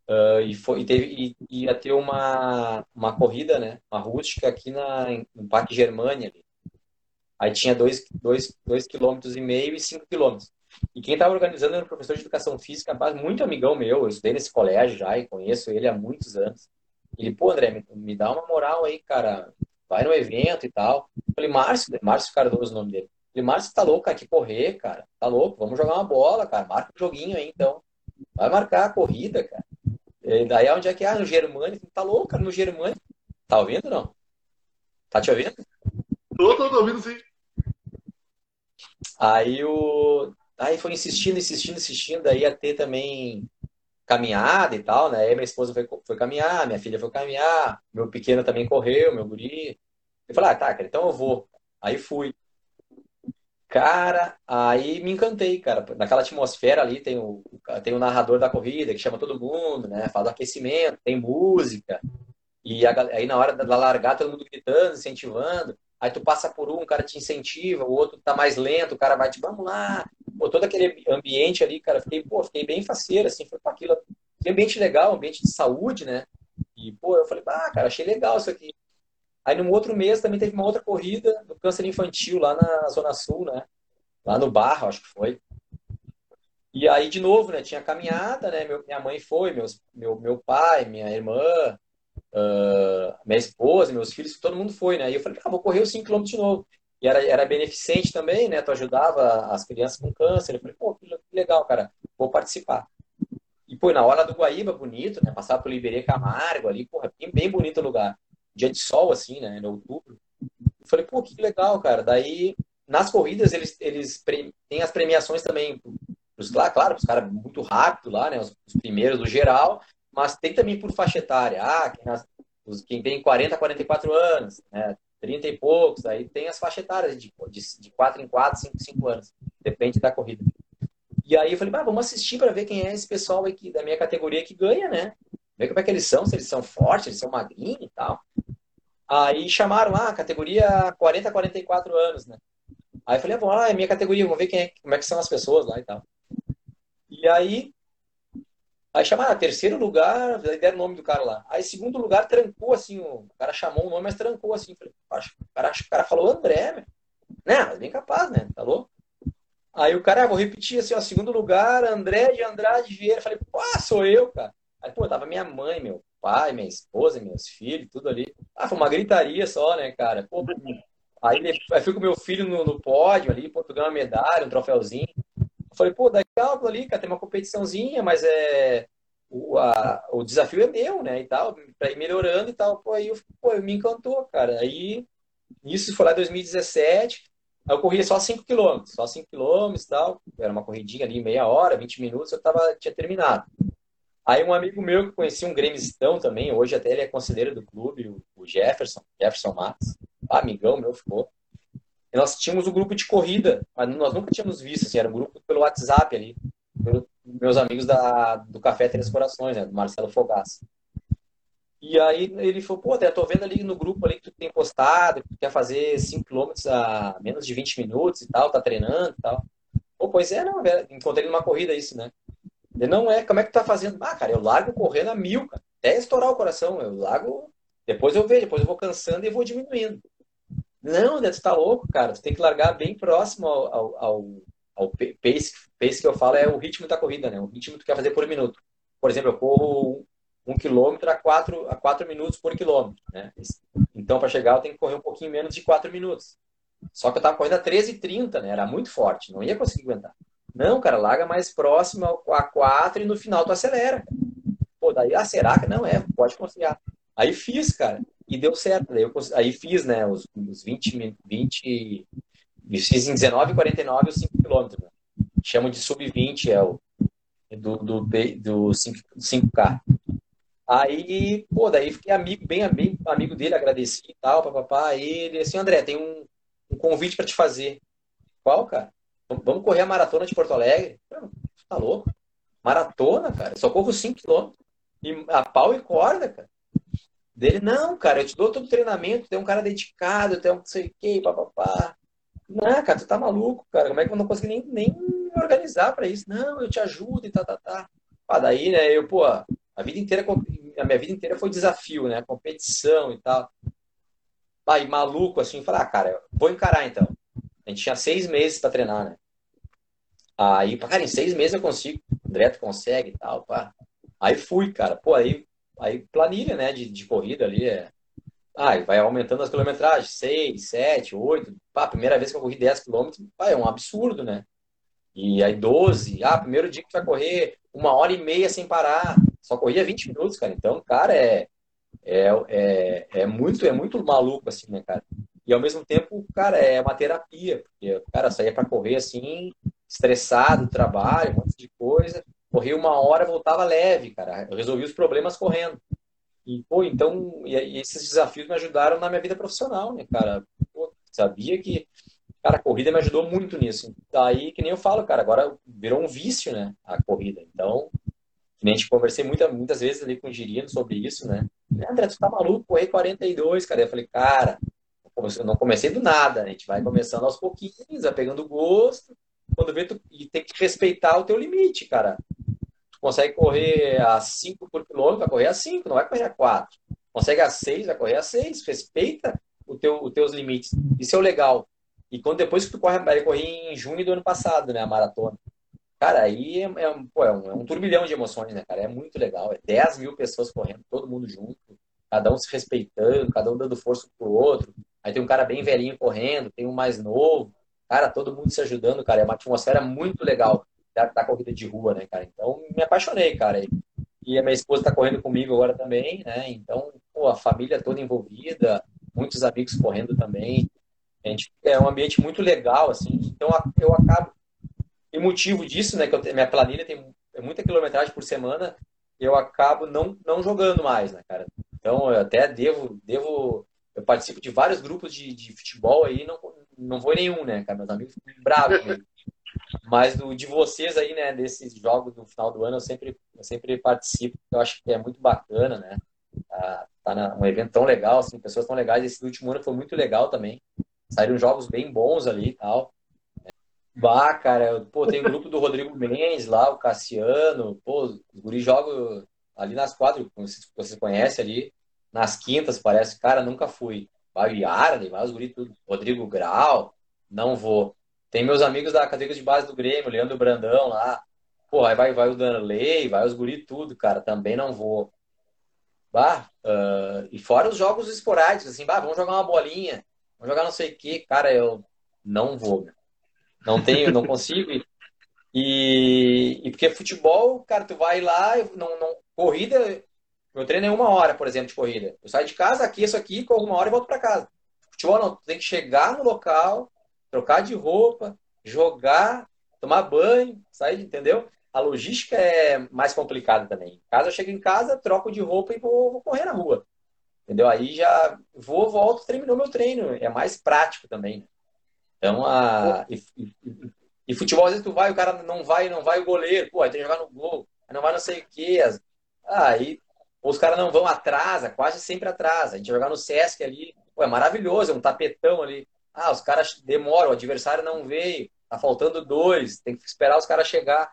uh, e, foi, e, teve, e ia ter uma, uma corrida, né, uma rústica aqui na, no Parque Germânia. Ali. Aí tinha dois, dois, dois quilômetros e meio e cinco quilômetros. E quem estava organizando era um professor de educação física, muito amigão meu, eu estudei nesse colégio já e conheço ele há muitos anos. Ele, pô, André, me, me dá uma moral aí, cara, vai no evento e tal. Eu falei, Márcio, Márcio Cardoso o nome dele. Eu falei, Márcio, tá louco aqui correr, cara? Tá louco? Vamos jogar uma bola, cara. Marca um joguinho aí, então. Vai marcar a corrida, cara. E daí onde é que é? Ah, no Germânico. Tá louco, cara, no Germânico. Tá ouvindo não? Tá te ouvindo? Tô, tô, tô ouvindo sim. Aí o. Aí foi insistindo, insistindo, insistindo. Daí ia ter também caminhada e tal, né? Aí minha esposa foi, foi caminhar, minha filha foi caminhar, meu pequeno também correu, meu guri. Eu falei, ah, tá, cara, então eu vou. Aí fui. Cara, aí me encantei, cara. Naquela atmosfera ali tem o, tem o narrador da corrida que chama todo mundo, né? Fala do aquecimento, tem música. E a, aí na hora da largar, todo mundo gritando, incentivando. Aí tu passa por um, o cara te incentiva, o outro tá mais lento, o cara vai te, vamos lá. Todo aquele ambiente ali, cara, fiquei, pô, fiquei bem faceiro, assim, foi para aquilo. Ambiente legal, ambiente de saúde, né? E, pô, eu falei, ah, cara, achei legal isso aqui. Aí, no outro mês, também teve uma outra corrida do câncer infantil lá na Zona Sul, né? Lá no Barra, acho que foi. E aí, de novo, né? Tinha caminhada, né? Meu, minha mãe foi, meus, meu, meu pai, minha irmã, uh, minha esposa, meus filhos, todo mundo foi, né? E eu falei, ah, vou correr os 5 km de novo. E era, era beneficente também, né? Tu ajudava as crianças com câncer. Eu falei, pô, que legal, cara, vou participar. E, pô, na hora do Guaíba, bonito, né? Passar pelo Iberê Camargo ali, porra, bem, bem bonito o lugar. Dia de sol, assim, né? Em outubro. Eu falei, pô, que legal, cara. Daí, nas corridas, eles, eles têm as premiações também. Os, claro, claro, os caras muito rápido lá, né? Os, os primeiros do geral mas tem também por faixa etária. Ah, quem, nas, os, quem tem 40 a 44 anos, né, 30 e poucos, aí tem as faixas etárias de, de, de 4 em 4, 5 em 5 anos. Depende da corrida. E aí eu falei, vamos assistir para ver quem é esse pessoal aqui da minha categoria que ganha, né? Ver como é que eles são, se eles são fortes, eles são magrinhos e tal. Aí chamaram lá, categoria 40 a 44 anos, né? Aí eu falei, ah, vamos lá, é minha categoria, vamos ver quem é, como é que são as pessoas lá e tal. E aí Aí chamaram, ah, terceiro lugar, deram o nome do cara lá. Aí segundo lugar trancou assim, o cara chamou o nome, mas trancou assim. Falei, o, cara, o cara falou André, né? Mas bem capaz, né? Tá louco? Aí o cara, ah, vou repetir assim, ó, segundo lugar, André de Andrade Vieira. Falei, pô, sou eu, cara. Aí, pô, tava minha mãe, meu pai, minha esposa, meus filhos, tudo ali. Ah, foi uma gritaria só, né, cara? Pô, aí, aí fui com meu filho no, no pódio ali, pô, uma medalha, um troféuzinho. Eu falei, pô, cálculo ali, cara, tem uma competiçãozinha, mas é. O, a, o desafio é meu, né? E tal, pra ir melhorando e tal. Pô, aí eu, pô, me encantou, cara. Aí, isso foi lá em 2017. Aí eu corria só 5 km, só 5 km e tal. Era uma corridinha ali, meia hora, 20 minutos, eu tava, tinha terminado. Aí um amigo meu que conhecia um gremistão também, hoje até ele é conselheiro do clube, o Jefferson, Jefferson Matos, amigão meu ficou. E nós tínhamos um grupo de corrida, mas nós nunca tínhamos visto, assim, era um grupo pelo WhatsApp ali, pelos meus amigos da, do Café Três Corações, né, do Marcelo Fogaça. E aí ele falou, pô, até tô vendo ali no grupo ali que tu tem postado, que tu quer fazer 5 km a menos de 20 minutos e tal, tá treinando e tal. Pô, pois é, não, velho. encontrei numa corrida isso, né? Ele não é, como é que tá fazendo? Ah, cara, eu largo correndo a mil, cara, até estourar o coração, eu largo, depois eu vejo, depois eu vou cansando e vou diminuindo. Não, André, tu tá louco, cara, tu tem que largar bem próximo ao, ao, ao, ao pace, pace que eu falo é o ritmo da corrida, né? O ritmo que tu quer fazer por minuto. Por exemplo, eu corro um quilômetro a quatro, a quatro minutos por quilômetro. Né? Então, para chegar, eu tenho que correr um pouquinho menos de quatro minutos. Só que eu estava correndo a 13h30, né? Era muito forte, não ia conseguir aguentar. Não, cara, larga mais próximo a 4 e no final tu acelera. Pô, daí, ah, será que não é? Pode confiar. Aí fiz, cara, e deu certo. Aí, eu, aí fiz, né, os, os 20, 20, fiz em 19,49 os 5 km. Né? Chamo de sub-20, é o do, do, do 5, 5K. Aí, pô, daí fiquei amigo, bem, bem amigo dele, agradeci e tal, papapá. Aí ele assim, André, tem um, um convite para te fazer. Qual, cara? Vamos correr a maratona de Porto Alegre? Tá louco? Maratona, cara? Só corro 5 km. E a pau e corda, cara. Dele, não, cara, eu te dou todo o treinamento, tem um cara dedicado, tem um não sei o que, papapá. Não, cara, tu tá maluco, cara. Como é que eu não consegui nem, nem organizar para isso? Não, eu te ajudo e tá, tá, tá. Ah, daí, né, eu, pô, a vida inteira a minha vida inteira foi desafio, né? Competição e tal. Aí, maluco, assim, falar, ah, cara, vou encarar então. A gente tinha seis meses para treinar, né? Aí, cara, em seis meses eu consigo. O André, tu consegue e tal, pá. Aí fui, cara. Pô, aí, aí planilha, né, de, de corrida ali é. Ah, vai aumentando as quilometragens, seis, sete, oito. Pá, primeira vez que eu corri 10 quilômetros, pá, é um absurdo, né? E aí 12, ah, primeiro dia que tu vai correr uma hora e meia sem parar só corria 20 minutos, cara. Então, cara, é, é, é, é, muito, é muito maluco, assim, né, cara? E ao mesmo tempo, cara, é uma terapia, porque, cara, saía para correr assim, estressado, trabalho, um monte de coisa. Corria uma hora, voltava leve, cara. Eu resolvi os problemas correndo. E, pô, então, e, e esses desafios me ajudaram na minha vida profissional, né, cara? Pô, sabia que, cara, a corrida me ajudou muito nisso. Daí, que nem eu falo, cara, agora virou um vício, né, a corrida. Então, que nem a gente conversei muita, muitas vezes ali com o Girino sobre isso, né? André, tu tá maluco, correr 42, cara. Eu falei, cara, eu não comecei do nada, né? a gente vai começando aos pouquinhos, vai pegando gosto. Quando vê, tu e tem que respeitar o teu limite, cara. Consegue correr a 5 por quilômetro, vai correr a 5, não vai correr a 4. Consegue a 6, vai correr a 6. Respeita o teu, os teus limites. Isso é o legal. E quando depois que tu corre, eu corri em junho do ano passado, né, a maratona. Cara, aí é, é, pô, é, um, é, um, turbilhão de emoções, né, cara? É muito legal. É 10 mil pessoas correndo, todo mundo junto, cada um se respeitando, cada um dando força pro outro. Aí tem um cara bem velhinho correndo, tem um mais novo. Cara, todo mundo se ajudando, cara. É uma atmosfera muito legal da, da corrida de rua, né, cara? Então, me apaixonei, cara. E a minha esposa tá correndo comigo agora também, né? Então, pô, a família toda envolvida, muitos amigos correndo também. A gente, é um ambiente muito legal, assim. Então, eu acabo e motivo disso, né, que eu, minha planilha tem muita quilometragem por semana, eu acabo não, não jogando mais, né, cara? Então, eu até devo, devo eu participo de vários grupos de, de futebol aí, não, não vou em nenhum, né, cara? Meus amigos ficam bravos comigo. Mas do, de vocês aí, né, desses jogos do final do ano, eu sempre, eu sempre participo, eu acho que é muito bacana, né? Tá, tá na, um evento tão legal, assim, pessoas tão legais. Esse último ano foi muito legal também. Saíram jogos bem bons ali e tal. Bah, cara, pô, tem o grupo do Rodrigo Mendes lá, o Cassiano, pô, os guris jogam ali nas quadras, vocês, vocês conhecem ali, nas quintas, parece, cara, nunca fui. Vai o vai os guris tudo, Rodrigo Grau, não vou. Tem meus amigos da categoria de base do Grêmio, Leandro Brandão lá, pô, aí vai, vai o Danley, vai os guris tudo, cara, também não vou. Bah, uh, e fora os jogos esporádicos, assim, bah, vamos jogar uma bolinha, vamos jogar não sei o que, cara, eu não vou, meu. Não tenho, não consigo. E, e porque futebol, cara, tu vai lá, não, não, corrida, meu treino é uma hora, por exemplo, de corrida. Eu saio de casa, aqueço aqui, corro uma hora e volto para casa. Futebol não, tu tem que chegar no local, trocar de roupa, jogar, tomar banho, sair, entendeu? A logística é mais complicada também. Em casa, eu chego em casa, troco de roupa e vou, vou correr na rua. Entendeu? Aí já vou, volto, terminou meu treino. É mais prático também. Então, a... E, e, e, futebol, às vezes tu vai, o cara não vai, não vai o goleiro, pô, aí tem que jogar no gol, aí não vai não sei o quê. Aí os caras não vão atrasa, quase sempre atrasa. A gente jogar no Sesc ali, pô, é maravilhoso, é um tapetão ali. Ah, os caras demoram, o adversário não veio, tá faltando dois, tem que esperar os caras chegar.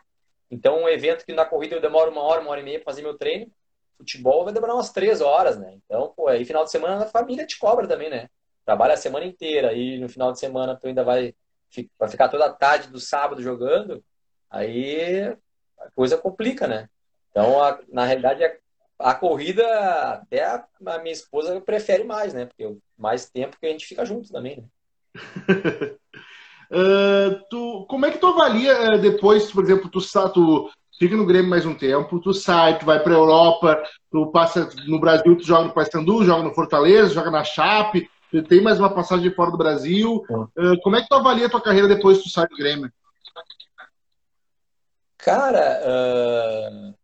Então, um evento que na corrida eu demoro uma hora, uma hora e meia para fazer meu treino, futebol vai demorar umas três horas, né? Então, pô, aí final de semana a família te cobra também, né? Trabalha a semana inteira e no final de semana tu ainda vai, vai ficar toda a tarde do sábado jogando, aí a coisa complica, né? Então, a, na realidade, a, a corrida, até a, a, minha esposa prefere mais, né? Porque mais tempo que a gente fica junto também, né? Uh, tu, como é que tu avalia eh, depois, por exemplo, tu, tu fica no Grêmio mais um tempo, tu sai, tu vai para Europa, tu passa no Brasil, tu joga no Paysandu, joga no Fortaleza, joga na Chape, tu tem mais uma passagem fora do Brasil. Uh, como é que tu avalia a tua carreira depois que tu sai do Grêmio? Cara, uh,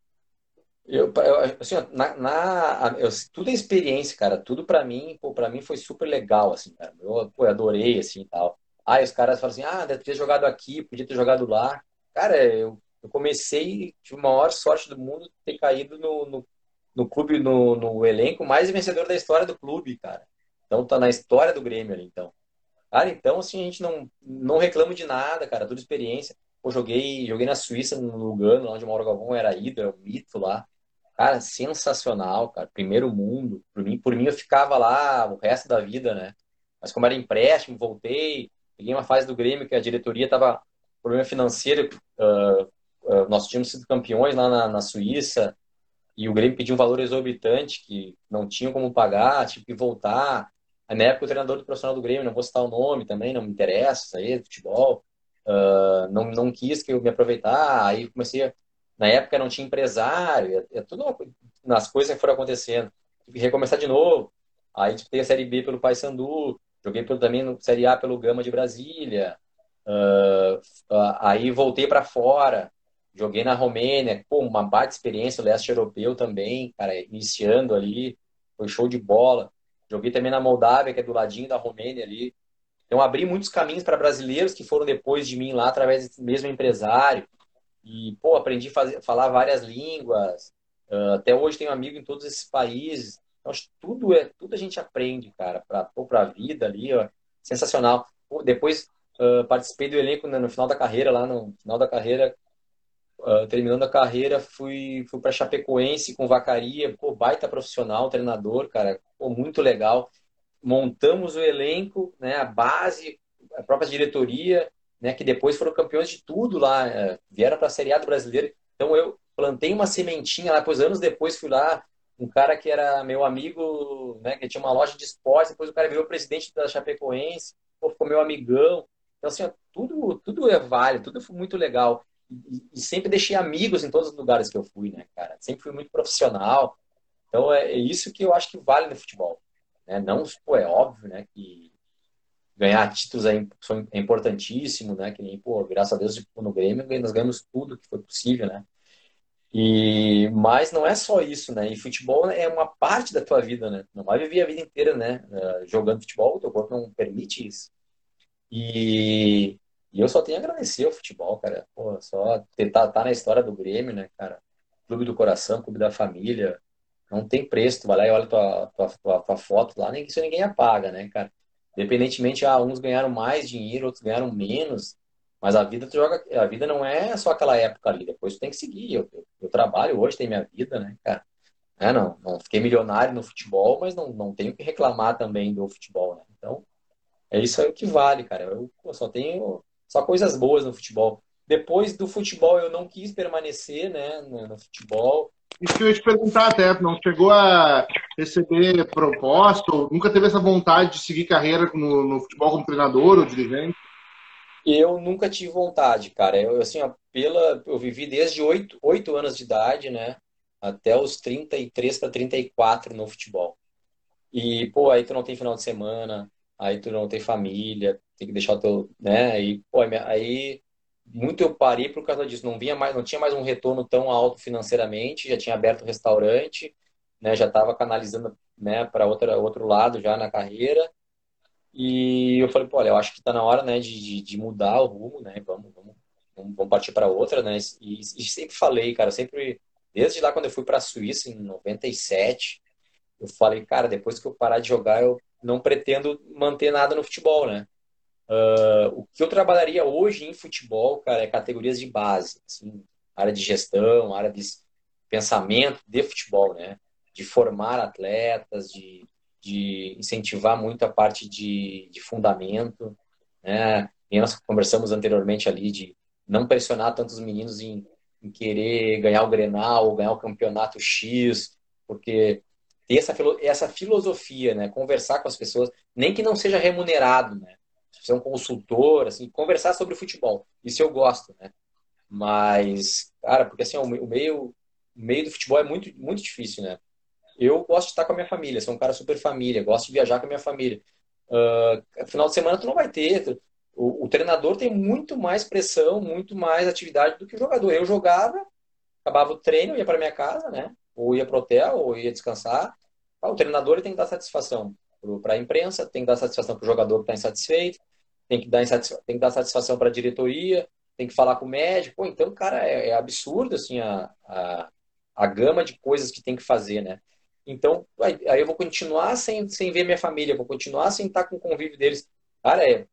eu, eu, assim, na, na eu, tudo é experiência, cara. Tudo para mim, para mim foi super legal, assim, cara. Eu, pô, eu adorei, assim, tal. Aí os caras falam assim, ah, deve ter jogado aqui, podia ter jogado lá. Cara, eu, eu comecei, tive uma maior sorte do mundo ter caído no, no, no clube, no, no elenco mais vencedor da história do clube, cara. Então tá na história do Grêmio ali, então. Cara, então, assim, a gente não, não reclama de nada, cara, tudo experiência. Pô, joguei, joguei na Suíça, no Lugano, lá onde o Mauro Galvão era ídolo, era um mito lá. Cara, sensacional, cara. Primeiro mundo. Por mim, por mim, eu ficava lá o resto da vida, né? Mas como era empréstimo, voltei. Peguei uma fase do Grêmio que a diretoria tava problema financeiro. Uh, uh, nós tínhamos sido campeões lá na, na, Suíça e o Grêmio pediu um valor exorbitante que não tinham como pagar, tive que voltar. Aí, na época, o treinador do profissional do Grêmio, não vou citar o nome também, não me interessa, isso aí, futebol. Uh, não, não quis que eu me aproveitar. Aí comecei a na época não tinha empresário, é, é tudo nas coisas que foram acontecendo. Tive que recomeçar de novo. Aí disputei a Série B pelo Paysandu, joguei pelo, também no Série A pelo Gama de Brasília. Uh, aí voltei para fora, joguei na Romênia, pô, uma baita experiência, o leste europeu também, cara, iniciando ali, foi show de bola. Joguei também na Moldávia, que é do ladinho da Romênia ali. Então abri muitos caminhos para brasileiros que foram depois de mim lá através desse mesmo empresário. E, pô, aprendi a fazer, falar várias línguas. Uh, até hoje tenho amigo em todos esses países. Então, tudo é, tudo a gente aprende, cara, para a vida ali, ó, sensacional. Pô, depois uh, participei do elenco né, no final da carreira, lá no final da carreira, uh, terminando a carreira, fui, fui para Chapecoense com Vacaria, pô, baita profissional, treinador, cara, pô, muito legal. Montamos o elenco, né, a base, a própria diretoria, né, que depois foram campeões de tudo lá, é, vieram para a Série A do Brasileiro. Então eu plantei uma sementinha lá, depois anos depois fui lá, um cara que era meu amigo, né, que tinha uma loja de esportes, depois o cara virou presidente da Chapecoense, pô, ficou meu amigão. Então assim, ó, tudo tudo é válido, tudo foi muito legal. E, e, sempre deixei amigos em todos os lugares que eu fui, né, cara? Sempre fui muito profissional. Então é, é isso que eu acho que vale no futebol. Né? Não, pô, é óbvio, né, que ganhar títulos é, é importantíssimo, né? Que nem, pô, graças a Deus, tipo, no Grêmio, nós ganhamos tudo que foi possível, né? E, mas não é só isso, né? E futebol é uma parte da tua vida, né? Não vai viver a vida inteira, né? Uh, jogando futebol, o teu corpo não permite isso. E, e eu só tenho a agradecer ao futebol, cara. Pô, só tentar estar tá na história do Grêmio, né, cara? Clube do coração, clube da família. Não tem preço. Tu vai lá e olha tua, tua, tua, tua foto lá, nem isso ninguém apaga, né, cara? Independentemente, ah, uns ganharam mais dinheiro, outros ganharam menos. Mas a vida tu joga, a vida não é só aquela época ali, depois tu tem que seguir. Eu, eu, eu trabalho hoje, tem minha vida, né, cara? É, não, não fiquei milionário no futebol, mas não, não tenho que reclamar também do futebol, né? Então, é isso aí que vale, cara. Eu pô, só tenho só coisas boas no futebol. Depois do futebol eu não quis permanecer, né, no, no futebol. Isso que eu ia te perguntar até, não chegou a receber proposta, ou nunca teve essa vontade de seguir carreira no, no futebol como treinador ou dirigente? Eu nunca tive vontade, cara. Eu, assim, ó, pela, eu vivi desde 8, 8 anos de idade, né? Até os 33 para 34 no futebol. E, pô, aí tu não tem final de semana, aí tu não tem família, tem que deixar o teu, né? Aí, pô, aí muito eu parei por causa disso. Não vinha mais, não tinha mais um retorno tão alto financeiramente, já tinha aberto o restaurante, né? Já estava canalizando, né, para outra outro lado já na carreira. E eu falei, pô, olha, eu acho que está na hora, né, de, de mudar o rumo, né? Vamos, vamos, vamos partir para outra, né? E, e, sempre falei, cara, sempre desde lá quando eu fui para a Suíça em 97, eu falei, cara, depois que eu parar de jogar, eu não pretendo manter nada no futebol, né? Uh, o que eu trabalharia hoje em futebol, cara, é categorias de base, assim, área de gestão, área de pensamento de futebol, né? De formar atletas, de, de incentivar muito a parte de, de fundamento, né? E nós conversamos anteriormente ali de não pressionar tantos meninos em, em querer ganhar o Grenal, ou ganhar o campeonato X, porque ter essa, essa filosofia, né? Conversar com as pessoas, nem que não seja remunerado, né? Ser um consultor, assim, conversar sobre futebol. Isso eu gosto, né? Mas, cara, porque assim, o meio, o meio do futebol é muito, muito difícil, né? Eu gosto de estar com a minha família, sou um cara super família, gosto de viajar com a minha família. Uh, final de semana tu não vai ter. O, o, treinador tem muito mais pressão, muito mais atividade do que o jogador. Eu jogava, acabava o treino, ia para minha casa, né? Ou ia para o hotel, ou ia descansar. Ah, o treinador tem que dar satisfação para a imprensa, tem que dar satisfação para o jogador que está insatisfeito, tem que dar, tem que dar satisfação para a diretoria, tem que falar com o médico. Pô, então, cara, é, é absurdo assim, a, a, a, gama de coisas que tem que fazer, né? Então, aí eu vou continuar sem, sem ver minha família, vou continuar sem estar com o convívio deles. Cara, é,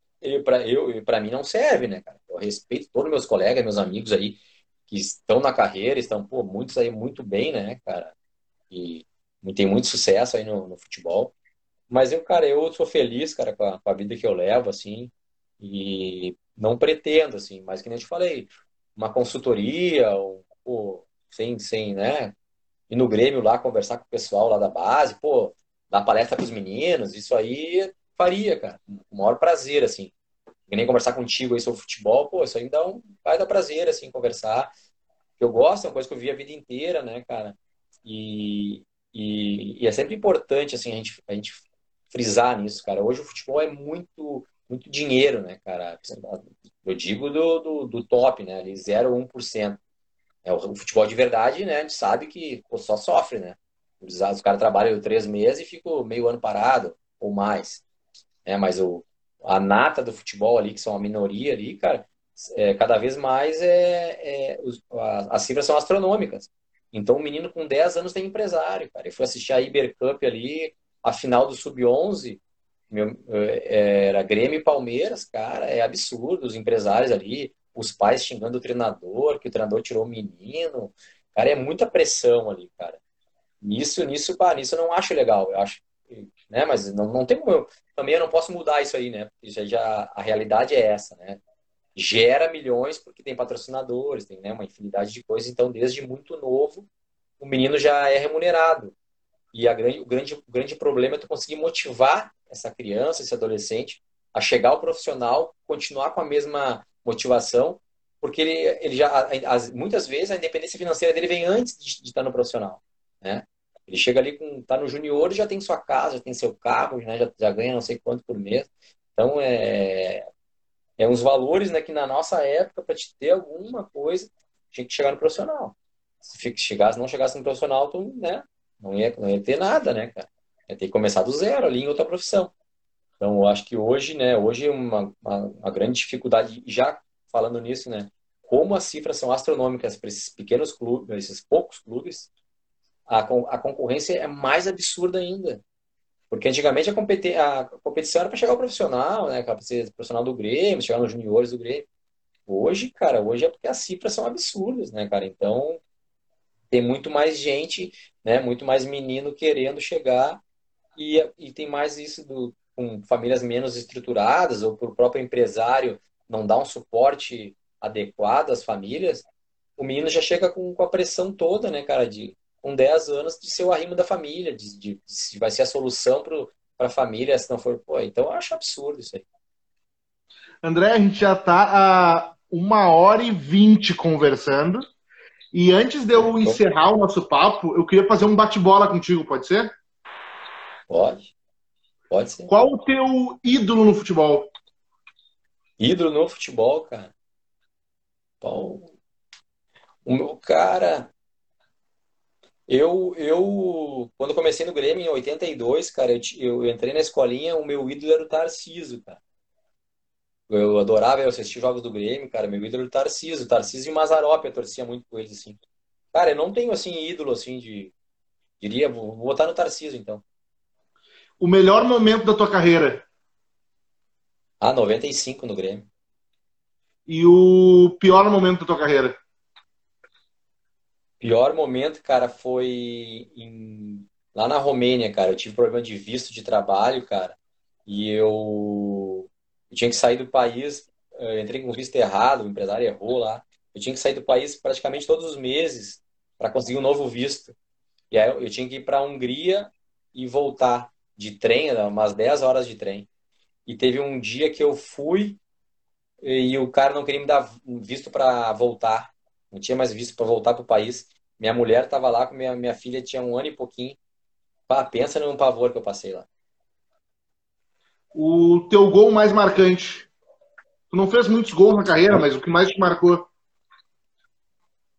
para eu, para mim não serve, né, cara? Eu respeito todos meus colegas, meus amigos aí que estão na carreira, estão, pô, muitos aí muito bem, né, cara? E tem muito sucesso aí no, no futebol. Mas eu, cara, eu sou feliz, cara, com a, com a vida que eu levo, assim. E não pretendo, assim, mas que nem eu te falei, uma consultoria, ou, pô, sem, sem, né? Ir no Grêmio lá conversar com o pessoal lá da base, pô, dar palestra para os meninos, isso aí faria, cara, o maior prazer, assim. Que nem conversar contigo aí sobre futebol, pô, isso aí dá um, vai dar prazer, assim, conversar. Eu gosto, é uma coisa que eu vi a vida inteira, né, cara? E, e, e, é sempre importante, assim, a gente, a gente frisar nisso, cara. Hoje o futebol é muito muito dinheiro, né, cara? Eu digo do, do, do top, né? Ali 0,1%. É, o, futebol de verdade, né? A gente sabe que pô, só sofre, né? Os, os caras trabalham três meses e ficam meio ano parado, ou mais. É, mas o, a nata do futebol ali, que são a minoria ali, cara, é, cada vez mais é, é os, as cifras são astronômicas. Então, o menino com 10 anos tem empresário, cara. Eu fui assistir a Iber Cup ali, a final do Sub-11, meu, é, era Grêmio e Palmeiras, cara, é absurdo. Os empresários ali, os pais xingando o treinador, que o treinador tirou o menino. Cara, é muita pressão ali, cara. Nisso, nisso, pá, nisso eu não acho legal. Eu acho, né? Mas não, não tem como eu. Também eu não posso mudar isso aí, né? Porque já, já a realidade é essa, né? Gera milhões porque tem patrocinadores, tem né, uma infinidade de coisas. Então, desde muito novo, o menino já é remunerado. E a grande, o, grande, o grande problema é tu conseguir motivar essa criança, esse adolescente, a chegar ao profissional, continuar com a mesma motivação, porque ele, ele já, as, muitas vezes, a independência financeira dele vem antes de, de estar no profissional, né? Ele chega ali com, tá no junior, já tem sua casa, já tem seu carro, né? já, já ganha não sei quanto por mês. Então, é, é uns valores, né, que na nossa época, para te ter alguma coisa, tinha que chegar no profissional. Se chegasse, não chegasse no profissional, tu, né, não ia, não ia ter nada, né, cara? É ter que começar do zero ali em outra profissão. Então, eu acho que hoje, né, hoje é uma, uma, uma grande dificuldade, já falando nisso, né, como as cifras são astronômicas para esses pequenos clubes, esses poucos clubes, a, a concorrência é mais absurda ainda. Porque antigamente a, competi a competição era para chegar ao profissional, né, para ser profissional do Grêmio, chegar nos juniores do Grêmio. Hoje, cara, hoje é porque as cifras são absurdas, né, cara? Então, tem muito mais gente, né, muito mais menino querendo chegar e, e tem mais isso do, com famílias menos estruturadas ou por próprio empresário não dar um suporte adequado às famílias, o menino já chega com, com a pressão toda, né, cara, de com 10 anos de ser o arrimo da família, de, de, de vai ser a solução para a família se não for. Pô, então eu acho absurdo isso aí. André, a gente já está a uma hora e vinte conversando. E antes de eu encerrar o nosso papo, eu queria fazer um bate-bola contigo, pode ser? Pode. Pode ser. Qual o teu ídolo no futebol? Ídolo no futebol, cara? Bom, o meu cara. Eu, eu, quando comecei no Grêmio em 82, cara, eu, eu entrei na escolinha, o meu ídolo era o Tarciso, cara. Eu adorava eu assistir jogos do Grêmio, cara. Meu ídolo era o Tarciso. Tarciso e Mazarop, eu torcia muito com eles, assim. Cara, eu não tenho, assim, ídolo, assim, de... Diria, vou, vou botar no Tarciso, então. O melhor momento da tua carreira? Ah, 95 no Grêmio. E o pior momento da tua carreira? Pior momento, cara, foi em... lá na Romênia, cara. Eu tive problema de visto de trabalho, cara. E eu eu tinha que sair do país, eu entrei com visto errado, o empresário errou lá. Eu tinha que sair do país praticamente todos os meses para conseguir um novo visto. E aí eu tinha que ir para a Hungria e voltar de trem, umas 10 horas de trem. E teve um dia que eu fui e o cara não queria me dar visto para voltar. Não tinha mais visto para voltar para o país. Minha mulher estava lá com minha, minha filha, tinha um ano e pouquinho. Pá, pensa num pavor que eu passei lá o teu gol mais marcante? Tu não fez muitos gols na carreira, mas o que mais te marcou?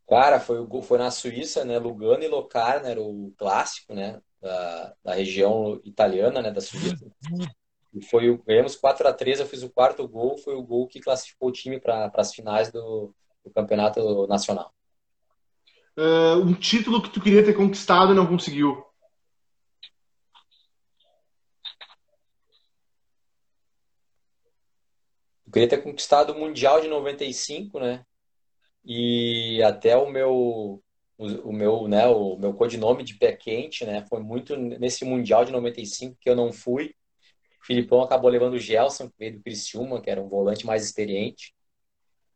Cara, foi, foi na Suíça, né? Lugano e Locarno era o clássico, né? Da, da região italiana, né? Da Suíça. E foi o, ganhamos 4 a 3 eu fiz o quarto gol, foi o gol que classificou o time para as finais do, do, campeonato nacional. Uh, um título que tu queria ter conquistado e não conseguiu? Queria ter conquistado o Mundial de 95, né? E até o meu o, meu, né, o meu codinome de pé quente, né, foi muito nesse mundial de 95 que eu não fui. O Filipão acabou levando o Gelson, que veio do Criciúma, que era um volante mais experiente.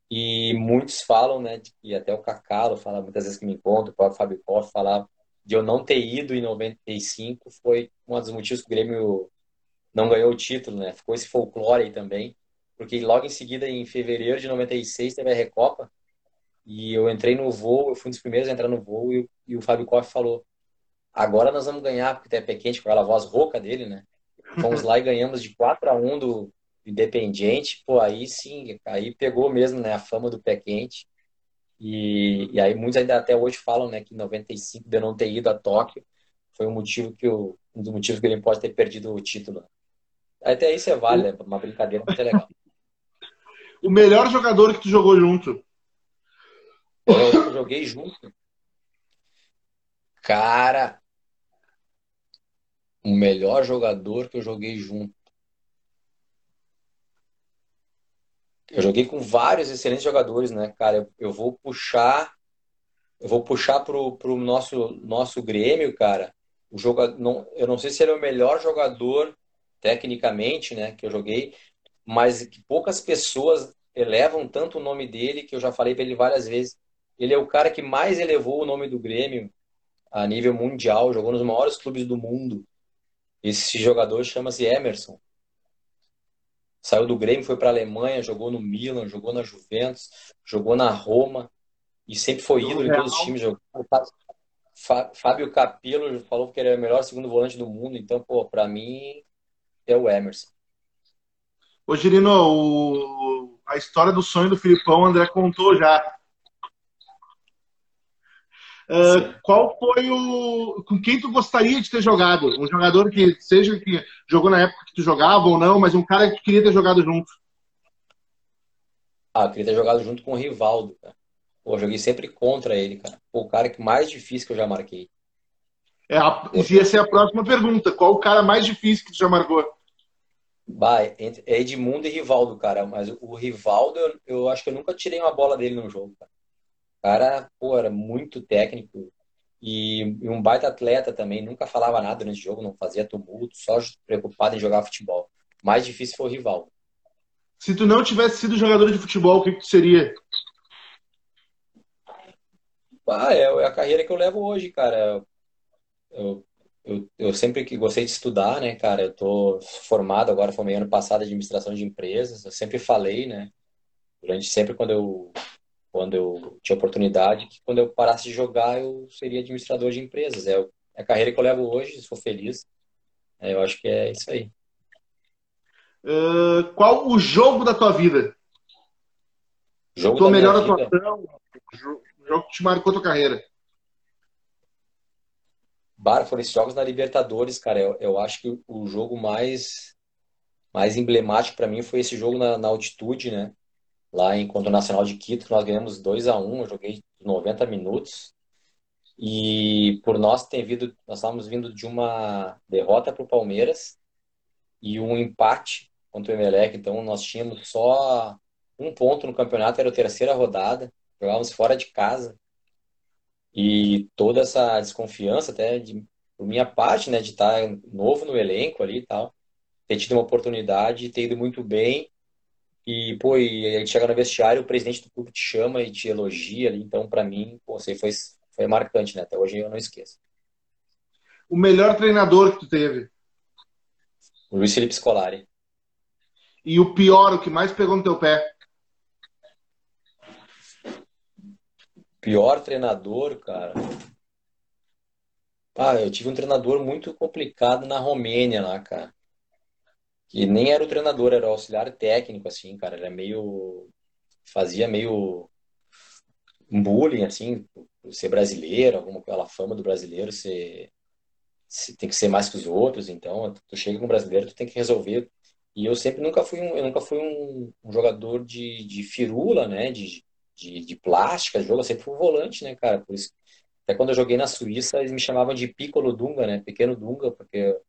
E muitos falam, né, e até o Cacalo fala muitas vezes que me encontro, o próprio Fábio Koff falava de eu não ter ido em 95 foi um dos motivos que o Grêmio não ganhou o título, né? Ficou esse folclore aí também porque logo em seguida, em fevereiro de 96, teve a Recopa, e eu entrei no voo, eu fui um dos primeiros a entrar no voo, e, e o Fábio Koff falou, agora nós vamos ganhar, porque tem pé quente, com aquela voz rouca dele, né? Fomos lá e ganhamos de 4 a 1 do Independiente, pô, aí sim, aí pegou mesmo, né, a fama do pé quente, e, e aí muitos ainda até hoje falam, né, que em 95 de eu não ter ido a Tóquio, foi um motivo que um dos motivos que ele pode ter perdido o título. Até isso é válido, é uma brincadeira muito legal. O melhor jogador que tu jogou junto? Eu joguei junto. Cara, o melhor jogador que eu joguei junto. Eu joguei com vários excelentes jogadores, né, cara? Eu, eu vou puxar, eu vou puxar pro, pro nosso nosso Grêmio, cara. O jogador, não, eu não sei se ele é o melhor jogador tecnicamente, né, que eu joguei, mas que poucas pessoas elevam tanto o nome dele que eu já falei para ele várias vezes. Ele é o cara que mais elevou o nome do Grêmio a nível mundial, jogou nos maiores clubes do mundo. Esse jogador chama-se Emerson. Saiu do Grêmio, foi para a Alemanha, jogou no Milan, jogou na Juventus, jogou na Roma e sempre foi ídolo em todos os times. Fábio Capello falou que ele é o melhor segundo volante do mundo, então, pô, para mim é o Emerson. Ô, Girino, o... a história do sonho do Filipão, o André contou já. Uh, qual foi o. Com quem tu gostaria de ter jogado? Um jogador que seja que jogou na época que tu jogava ou não, mas um cara que queria ter jogado junto. Ah, eu queria ter jogado junto com o Rivaldo, cara. Pô, eu joguei sempre contra ele, cara. Pô, o cara que mais difícil que eu já marquei. É, a, ia ser a próxima pergunta. Qual o cara mais difícil que tu já marcou? Bah, é Edmundo e Rivaldo, cara. Mas o Rivaldo, eu, eu acho que eu nunca tirei uma bola dele no jogo, cara. O cara, pô, era muito técnico e, e um baita atleta também. Nunca falava nada durante o jogo, não fazia tumulto, só preocupado em jogar futebol. O mais difícil foi o Rivaldo. Se tu não tivesse sido jogador de futebol, o que, que tu seria? Ah, é, é a carreira que eu levo hoje, cara. Eu, eu, eu sempre que gostei de estudar, né, cara? Eu tô formado agora, formei ano passado em administração de empresas. Eu sempre falei, né? Durante sempre quando eu quando eu tinha oportunidade, que quando eu parasse de jogar eu seria administrador de empresas. É, é a carreira que eu levo hoje, sou feliz. É, eu acho que é isso aí. Uh, qual o jogo da tua vida? Jogo tua melhor atuação, o jogo que te marcou tua carreira. Bar, foram esses jogos na Libertadores, cara. Eu, eu acho que o jogo mais mais emblemático para mim foi esse jogo na, na, altitude, né? Lá em Conto Nacional de Quito, nós ganhamos 2 a 1 Eu joguei 90 minutos. E por nós ter vindo, nós estávamos vindo de uma derrota para o Palmeiras e um empate contra o Emelec. Então nós tínhamos só um ponto no campeonato, era a terceira rodada. Jogávamos fora de casa. E toda essa desconfiança, até de, por minha parte, né, de estar novo no elenco ali e tal, ter tido uma oportunidade, ter ido muito bem. E, pô, e a gente chega no vestiário, o presidente do clube te chama e te elogia ali. Então, para mim, pô, você foi, foi marcante, né? Até hoje eu não esqueço. O melhor treinador que tu teve? O Luiz Felipe Scolari. E o pior, o que mais pegou no teu pé? Pior treinador, cara. Ah, eu tive um treinador muito complicado na Romênia lá, cara. Que nem era o treinador, era o auxiliar técnico, assim, cara. Era meio. Fazia meio. Bullying, assim, ser brasileiro, alguma aquela fama do brasileiro ser. tem que ser mais que os outros, então tu chega com um brasileiro, tu tem que resolver. E eu sempre nunca fui um, eu nunca fui um, um jogador de, de firula, né? De, de, de plástica, jogo, sempre fui volante, né, cara? Por isso, até quando eu joguei na Suíça, eles me chamavam de Piccolo Dunga, né? Pequeno Dunga, porque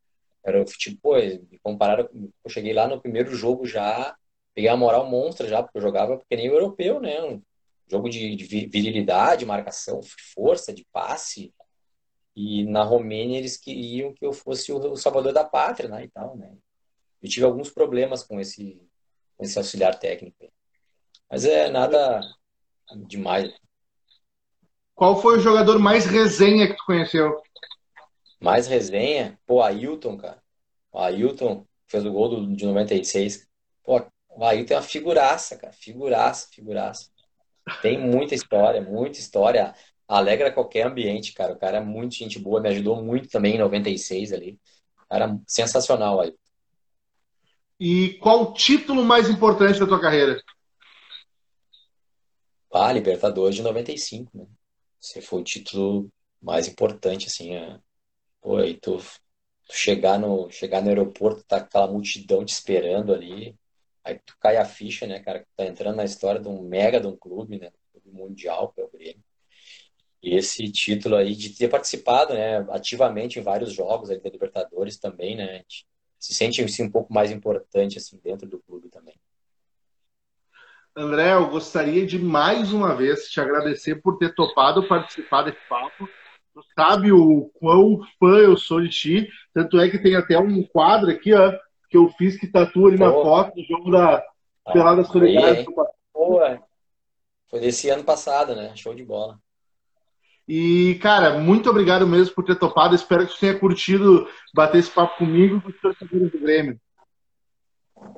era tipo, me compararam, eu cheguei lá no primeiro jogo já, peguei a moral monstra já, porque eu jogava porque nem o europeu, né? Um jogo de, de virilidade, marcação, força, de passe. E na Romênia eles queriam que eu fosse o, salvador da pátria, né, e tal, né? Eu tive alguns problemas com esse, com esse auxiliar técnico. Mas é nada, demais. Qual foi o jogador mais resenha que tu conheceu? Mais resenha? Pô, Ailton, cara. O Ailton fez o gol do, de 96. Pô, o Ailton é uma figuraça, cara. Figuraça, figuraça. Tem muita história, muita história. Alegra qualquer ambiente, cara. O cara é muito gente boa, me ajudou muito também em 96 ali. Cara, sensacional aí. E qual o título mais importante da tua carreira? Ah, Libertadores de 95, né? Esse foi o título mais importante, assim. É... Pô, aí tu, tu, chegar, no, chegar no aeroporto, tá aquela multidão te esperando ali. Aí tu cai a ficha, né, cara? Tá entrando na história de um mega de um clube, né? Clube mundial, que é o Grêmio. E esse título aí de ter participado, né, ativamente em vários jogos ali da Libertadores também, né? Se sente assim, um pouco mais importante, assim, dentro do clube também. André, eu gostaria de mais uma vez te agradecer por ter topado participar desse papo. Tu sabe o quão fã eu sou de ti. Tanto é que tem até um quadro aqui, ó, que eu fiz que tatua ali na foto do jogo da Pelada Solidária. Boa. Foi desse ano passado, né? Show de bola. E, cara, muito obrigado mesmo por ter topado. Espero que você tenha curtido bater esse papo comigo e com os torcedores do Grêmio.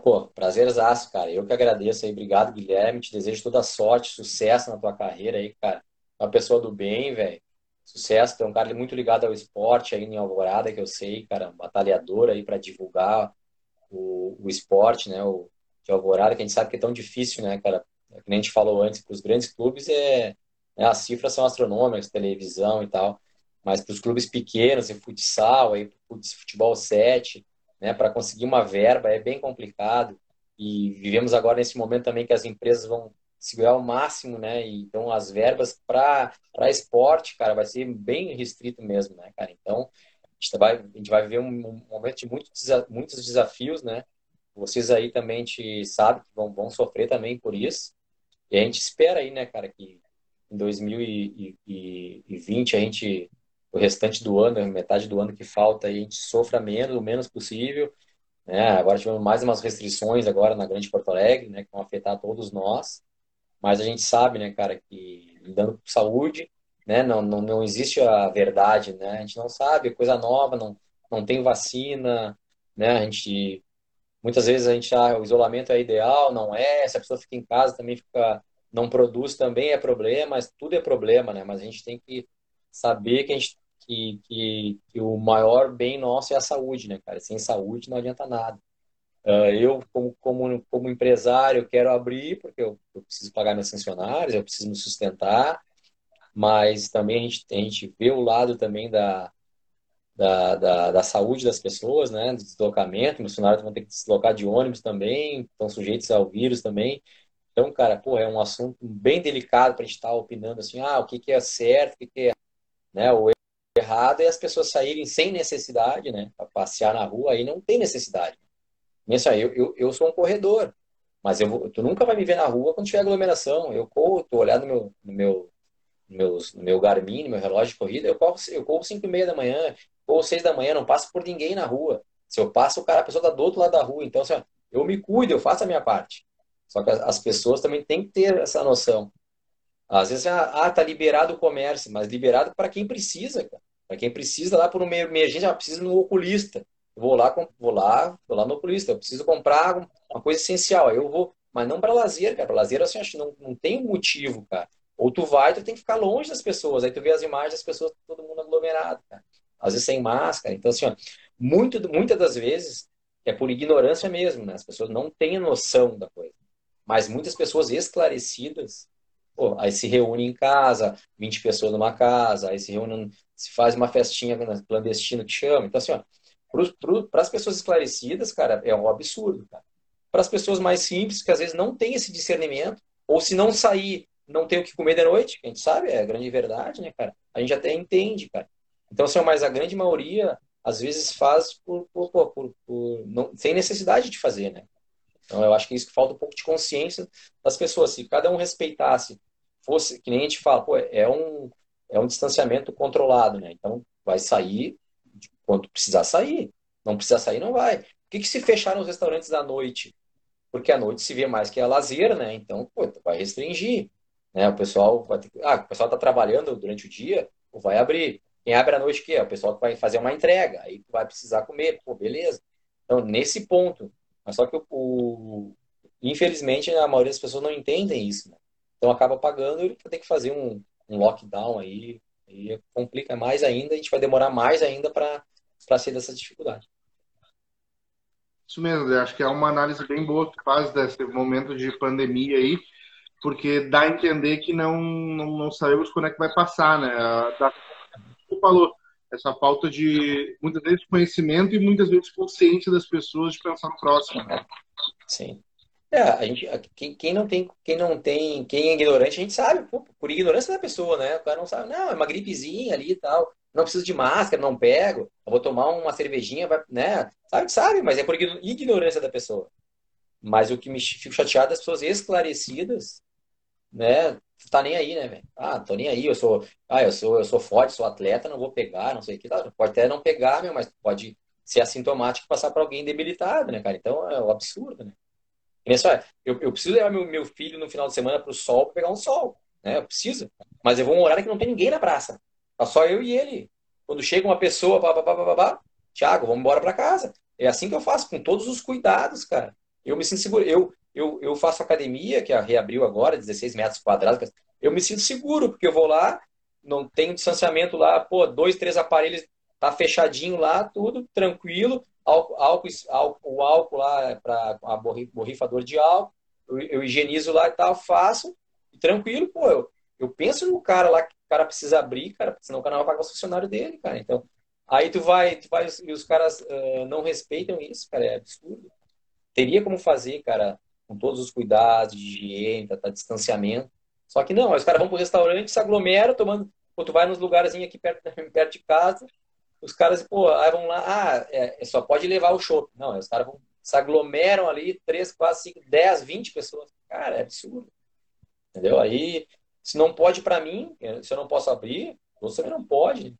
Pô, prazerzaço, cara. Eu que agradeço aí. Obrigado, Guilherme. Te desejo toda sorte, sucesso na tua carreira aí, cara. Uma pessoa do bem, velho. Sucesso. Tem um cara muito ligado ao esporte aí em Alvorada, que eu sei, cara. Batalhador aí para divulgar o, o esporte, né? O de Alvorada, que a gente sabe que é tão difícil, né, cara? É que nem a gente falou antes, para os grandes clubes é, né, as cifras são astronômicas, televisão e tal. Mas para os clubes pequenos, em futsal, aí, futebol 7, né, para conseguir uma verba é bem complicado e vivemos agora nesse momento também que as empresas vão segurar ao máximo, né? Então as verbas para esporte, cara, vai ser bem restrito mesmo, né, cara? Então a gente vai a gente vai viver um, momento de muitos muitos desafios, né? vocês aí também te sabem que vão, vão sofrer também por isso. E a gente espera aí, né, cara, que em 2020 a gente, o restante do ano, metade do ano que falta, a gente sofra menos, o menos possível. Né? Agora tivemos mais umas restrições agora na Grande Porto Alegre, né, que vão afetar todos nós. Mas a gente sabe, né, cara, que lidando com saúde, né, não, não, não existe a verdade, né? A gente não sabe, coisa nova, não, não tem vacina, né? A gente muitas vezes a gente ah, o isolamento é ideal, não é. Se a pessoa fica em casa também fica não produz também é problema, tudo é problema, né? Mas a gente tem que saber que a gente que, que, que o maior bem nosso é a saúde, né, cara? Sem saúde não adianta nada. Uh, eu, como, como, como empresário, quero abrir porque eu, eu, preciso pagar meus funcionários, eu preciso me sustentar, mas também a gente, a gente vê o lado também da, da, da, da, saúde das pessoas, né? Do deslocamento, meus funcionários vão ter que deslocar de ônibus também, estão sujeitos ao vírus também. Então, cara, pô, é um assunto bem delicado para a gente estar tá opinando assim, ah, o que, que é certo, o que, que é né, o errado, e as pessoas saírem sem necessidade, né? Para passear na rua, aí não tem necessidade. Pensa, eu, eu, eu sou um corredor, mas eu vou, tu nunca vai me ver na rua quando tiver aglomeração. Eu corro, tô olhando no meu, no meu, no meu, no meu Garmin, no meu relógio de corrida, eu corro, eu corro 5 e meia da manhã, ou 6 da manhã, não passo por ninguém na rua. Se eu passo, o cara, a pessoa tá do outro lado da rua. Então, assim, eu me cuido, eu faço a minha parte. Só que as pessoas também têm que ter essa noção. Às vezes, ah, ah tá liberado o comércio, mas liberado para quem precisa, cara. Para quem precisa lá por uma emergência, ah, precisa no oculista. Vou lá, vou lá, vou lá no oculista. Eu preciso comprar uma coisa essencial. Eu vou, mas não para lazer, cara. Para lazer, assim, acho não, não tem motivo, cara. Ou tu vai, tu tem que ficar longe das pessoas. Aí tu vê as imagens das pessoas, todo mundo aglomerado, cara. Às vezes sem máscara. Então, assim, ó, muito, muitas das vezes é por ignorância mesmo, né? As pessoas não têm noção da coisa. Mas muitas pessoas esclarecidas, pô, aí se reúnem em casa, 20 pessoas numa casa, aí se reúnem, se faz uma festinha clandestina que chama. Então, assim, para as pessoas esclarecidas, cara, é um absurdo, Para as pessoas mais simples, que às vezes não têm esse discernimento, ou se não sair, não tem o que comer de noite, a gente sabe, é a grande verdade, né, cara? A gente até entende, cara. Então, assim, mas a grande maioria, às vezes, faz por, por, por, por não, sem necessidade de fazer, né? Então, eu acho que isso que falta um pouco de consciência das pessoas. Se cada um respeitasse, fosse, que nem a gente fala, pô, é um, é um distanciamento controlado, né? Então, vai sair quando precisar sair. Não precisar sair, não vai. Por que, que se fecharam os restaurantes à noite? Porque à noite se vê mais que a lazer, né? Então, pô, vai restringir. Né? O pessoal vai ter... Ah, o pessoal está trabalhando durante o dia, vai abrir. Quem abre à noite o quê? É o pessoal que vai fazer uma entrega. Aí vai precisar comer. Pô, beleza. Então, nesse ponto, mas só que o, o, infelizmente a maioria das pessoas não entendem isso, né? Então acaba pagando e ter que fazer um, um lockdown aí e complica mais ainda, a gente vai demorar mais ainda para sair dessa dificuldade. Isso mesmo, eu acho que é uma análise bem boa que faz desse momento de pandemia aí, porque dá a entender que não, não, não sabemos quando é que vai passar, né? Da, você falou, essa falta de muitas vezes conhecimento e muitas vezes consciência das pessoas de pensar no próximo. Né? Sim. É, a gente, quem, quem, não tem, quem não tem, quem é ignorante, a gente sabe, pô, por ignorância da pessoa, né? O cara não sabe, não, é uma gripezinha ali e tal, não preciso de máscara, não pego, vou tomar uma cervejinha, vai, né? Sabe, sabe, mas é por ignorância da pessoa. Mas o que me fico chateado é as pessoas esclarecidas, né? Tá nem aí, né, velho? Ah, tô nem aí, eu sou, ah, eu sou, eu sou forte, sou atleta, não vou pegar, não sei o que, tá, pode até não pegar, meu, mas pode ser assintomático e passar para alguém debilitado, né, cara? Então é um absurdo, né? Pensa, eu, eu preciso levar meu, meu filho no final de semana pro sol para pegar um sol, né? Eu preciso. Mas eu vou um horário que não tem ninguém na praça. Tá só eu e ele. Quando chega uma pessoa, pá, pá, Tiago, vamos embora para casa. É assim que eu faço, com todos os cuidados, cara. Eu me sinto seguro. Eu, eu, eu faço academia, que reabriu agora, 16 metros quadrados. Eu me sinto seguro, porque eu vou lá, não tem distanciamento lá, pô, dois, três aparelhos, tá fechadinho lá, tudo tranquilo. Álcool, álcool, álcool o álcool lá para a borrifador de álcool, eu, eu, higienizo lá e tal, faço, e tranquilo, pô, eu, eu penso no cara lá que o cara precisa abrir, cara, senão o não vai pagar o funcionário dele, cara. Então, aí tu vai, tu vai e os caras uh, não respeitam isso, cara, é absurdo. Teria como fazer, cara, com todos os cuidados de higiene, tá, tá distanciamento. Só que não, os caras vão pro restaurante, se aglomeram, tomando. Pô, tu vai nos lugares aqui perto, perto de casa, os caras, pô, aí vão lá, ah, é, é só pode levar o show. Não, os caras vão se aglomeram ali 3, 4, 5, 10, 20 pessoas. Cara, é absurdo. Entendeu? Aí, se não pode para mim, se eu não posso abrir, você não pode.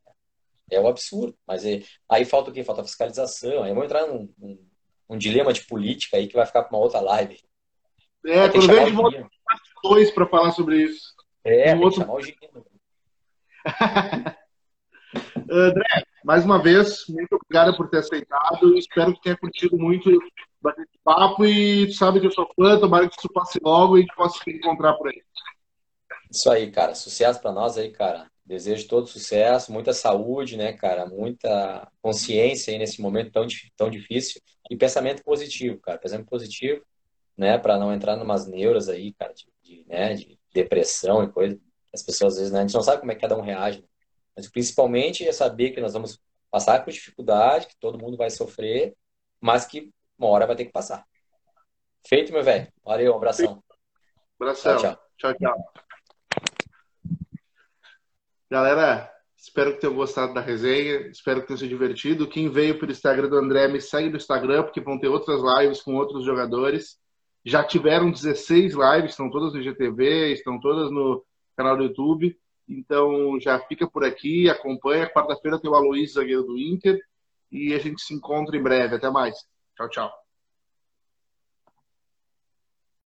É um absurdo. Mas é, aí falta o quê? Falta fiscalização. Aí vamos entrar num, num, num, dilema de política aí que vai ficar para uma outra live. É, quando vem de volta dois para falar sobre isso. É, um outro... chamar o Gino. André, mais uma vez, muito obrigado por ter aceitado. Espero que tenha curtido muito bater papo e sabe que eu sou fã, tomara que isso passe logo e gente possa se encontrar por aí. Isso aí, cara. Sucesso para nós aí, cara. Desejo todo sucesso, muita saúde, né, cara? Muita consciência aí nesse momento tão, tão difícil e pensamento positivo, cara. Pensamento positivo, né, para não entrar numas neuras aí, cara, de, de, né, de depressão e coisa. As pessoas às vezes, né, a gente não sabe como é que cada um reage. Né? Mas principalmente é saber que nós vamos passar por dificuldade, que todo mundo vai sofrer, mas que uma hora vai ter que passar. Feito, meu velho. Valeu, um abração. Abração. Tchau, tchau. tchau, tchau. Galera, espero que tenham gostado da resenha, espero que tenham se divertido. Quem veio pelo Instagram do André, me segue no Instagram, porque vão ter outras lives com outros jogadores. Já tiveram 16 lives, estão todas no GTV, estão todas no canal do YouTube. Então já fica por aqui, acompanha. Quarta-feira tem o Aloysio, zagueiro do Inter. E a gente se encontra em breve. Até mais. Tchau, tchau.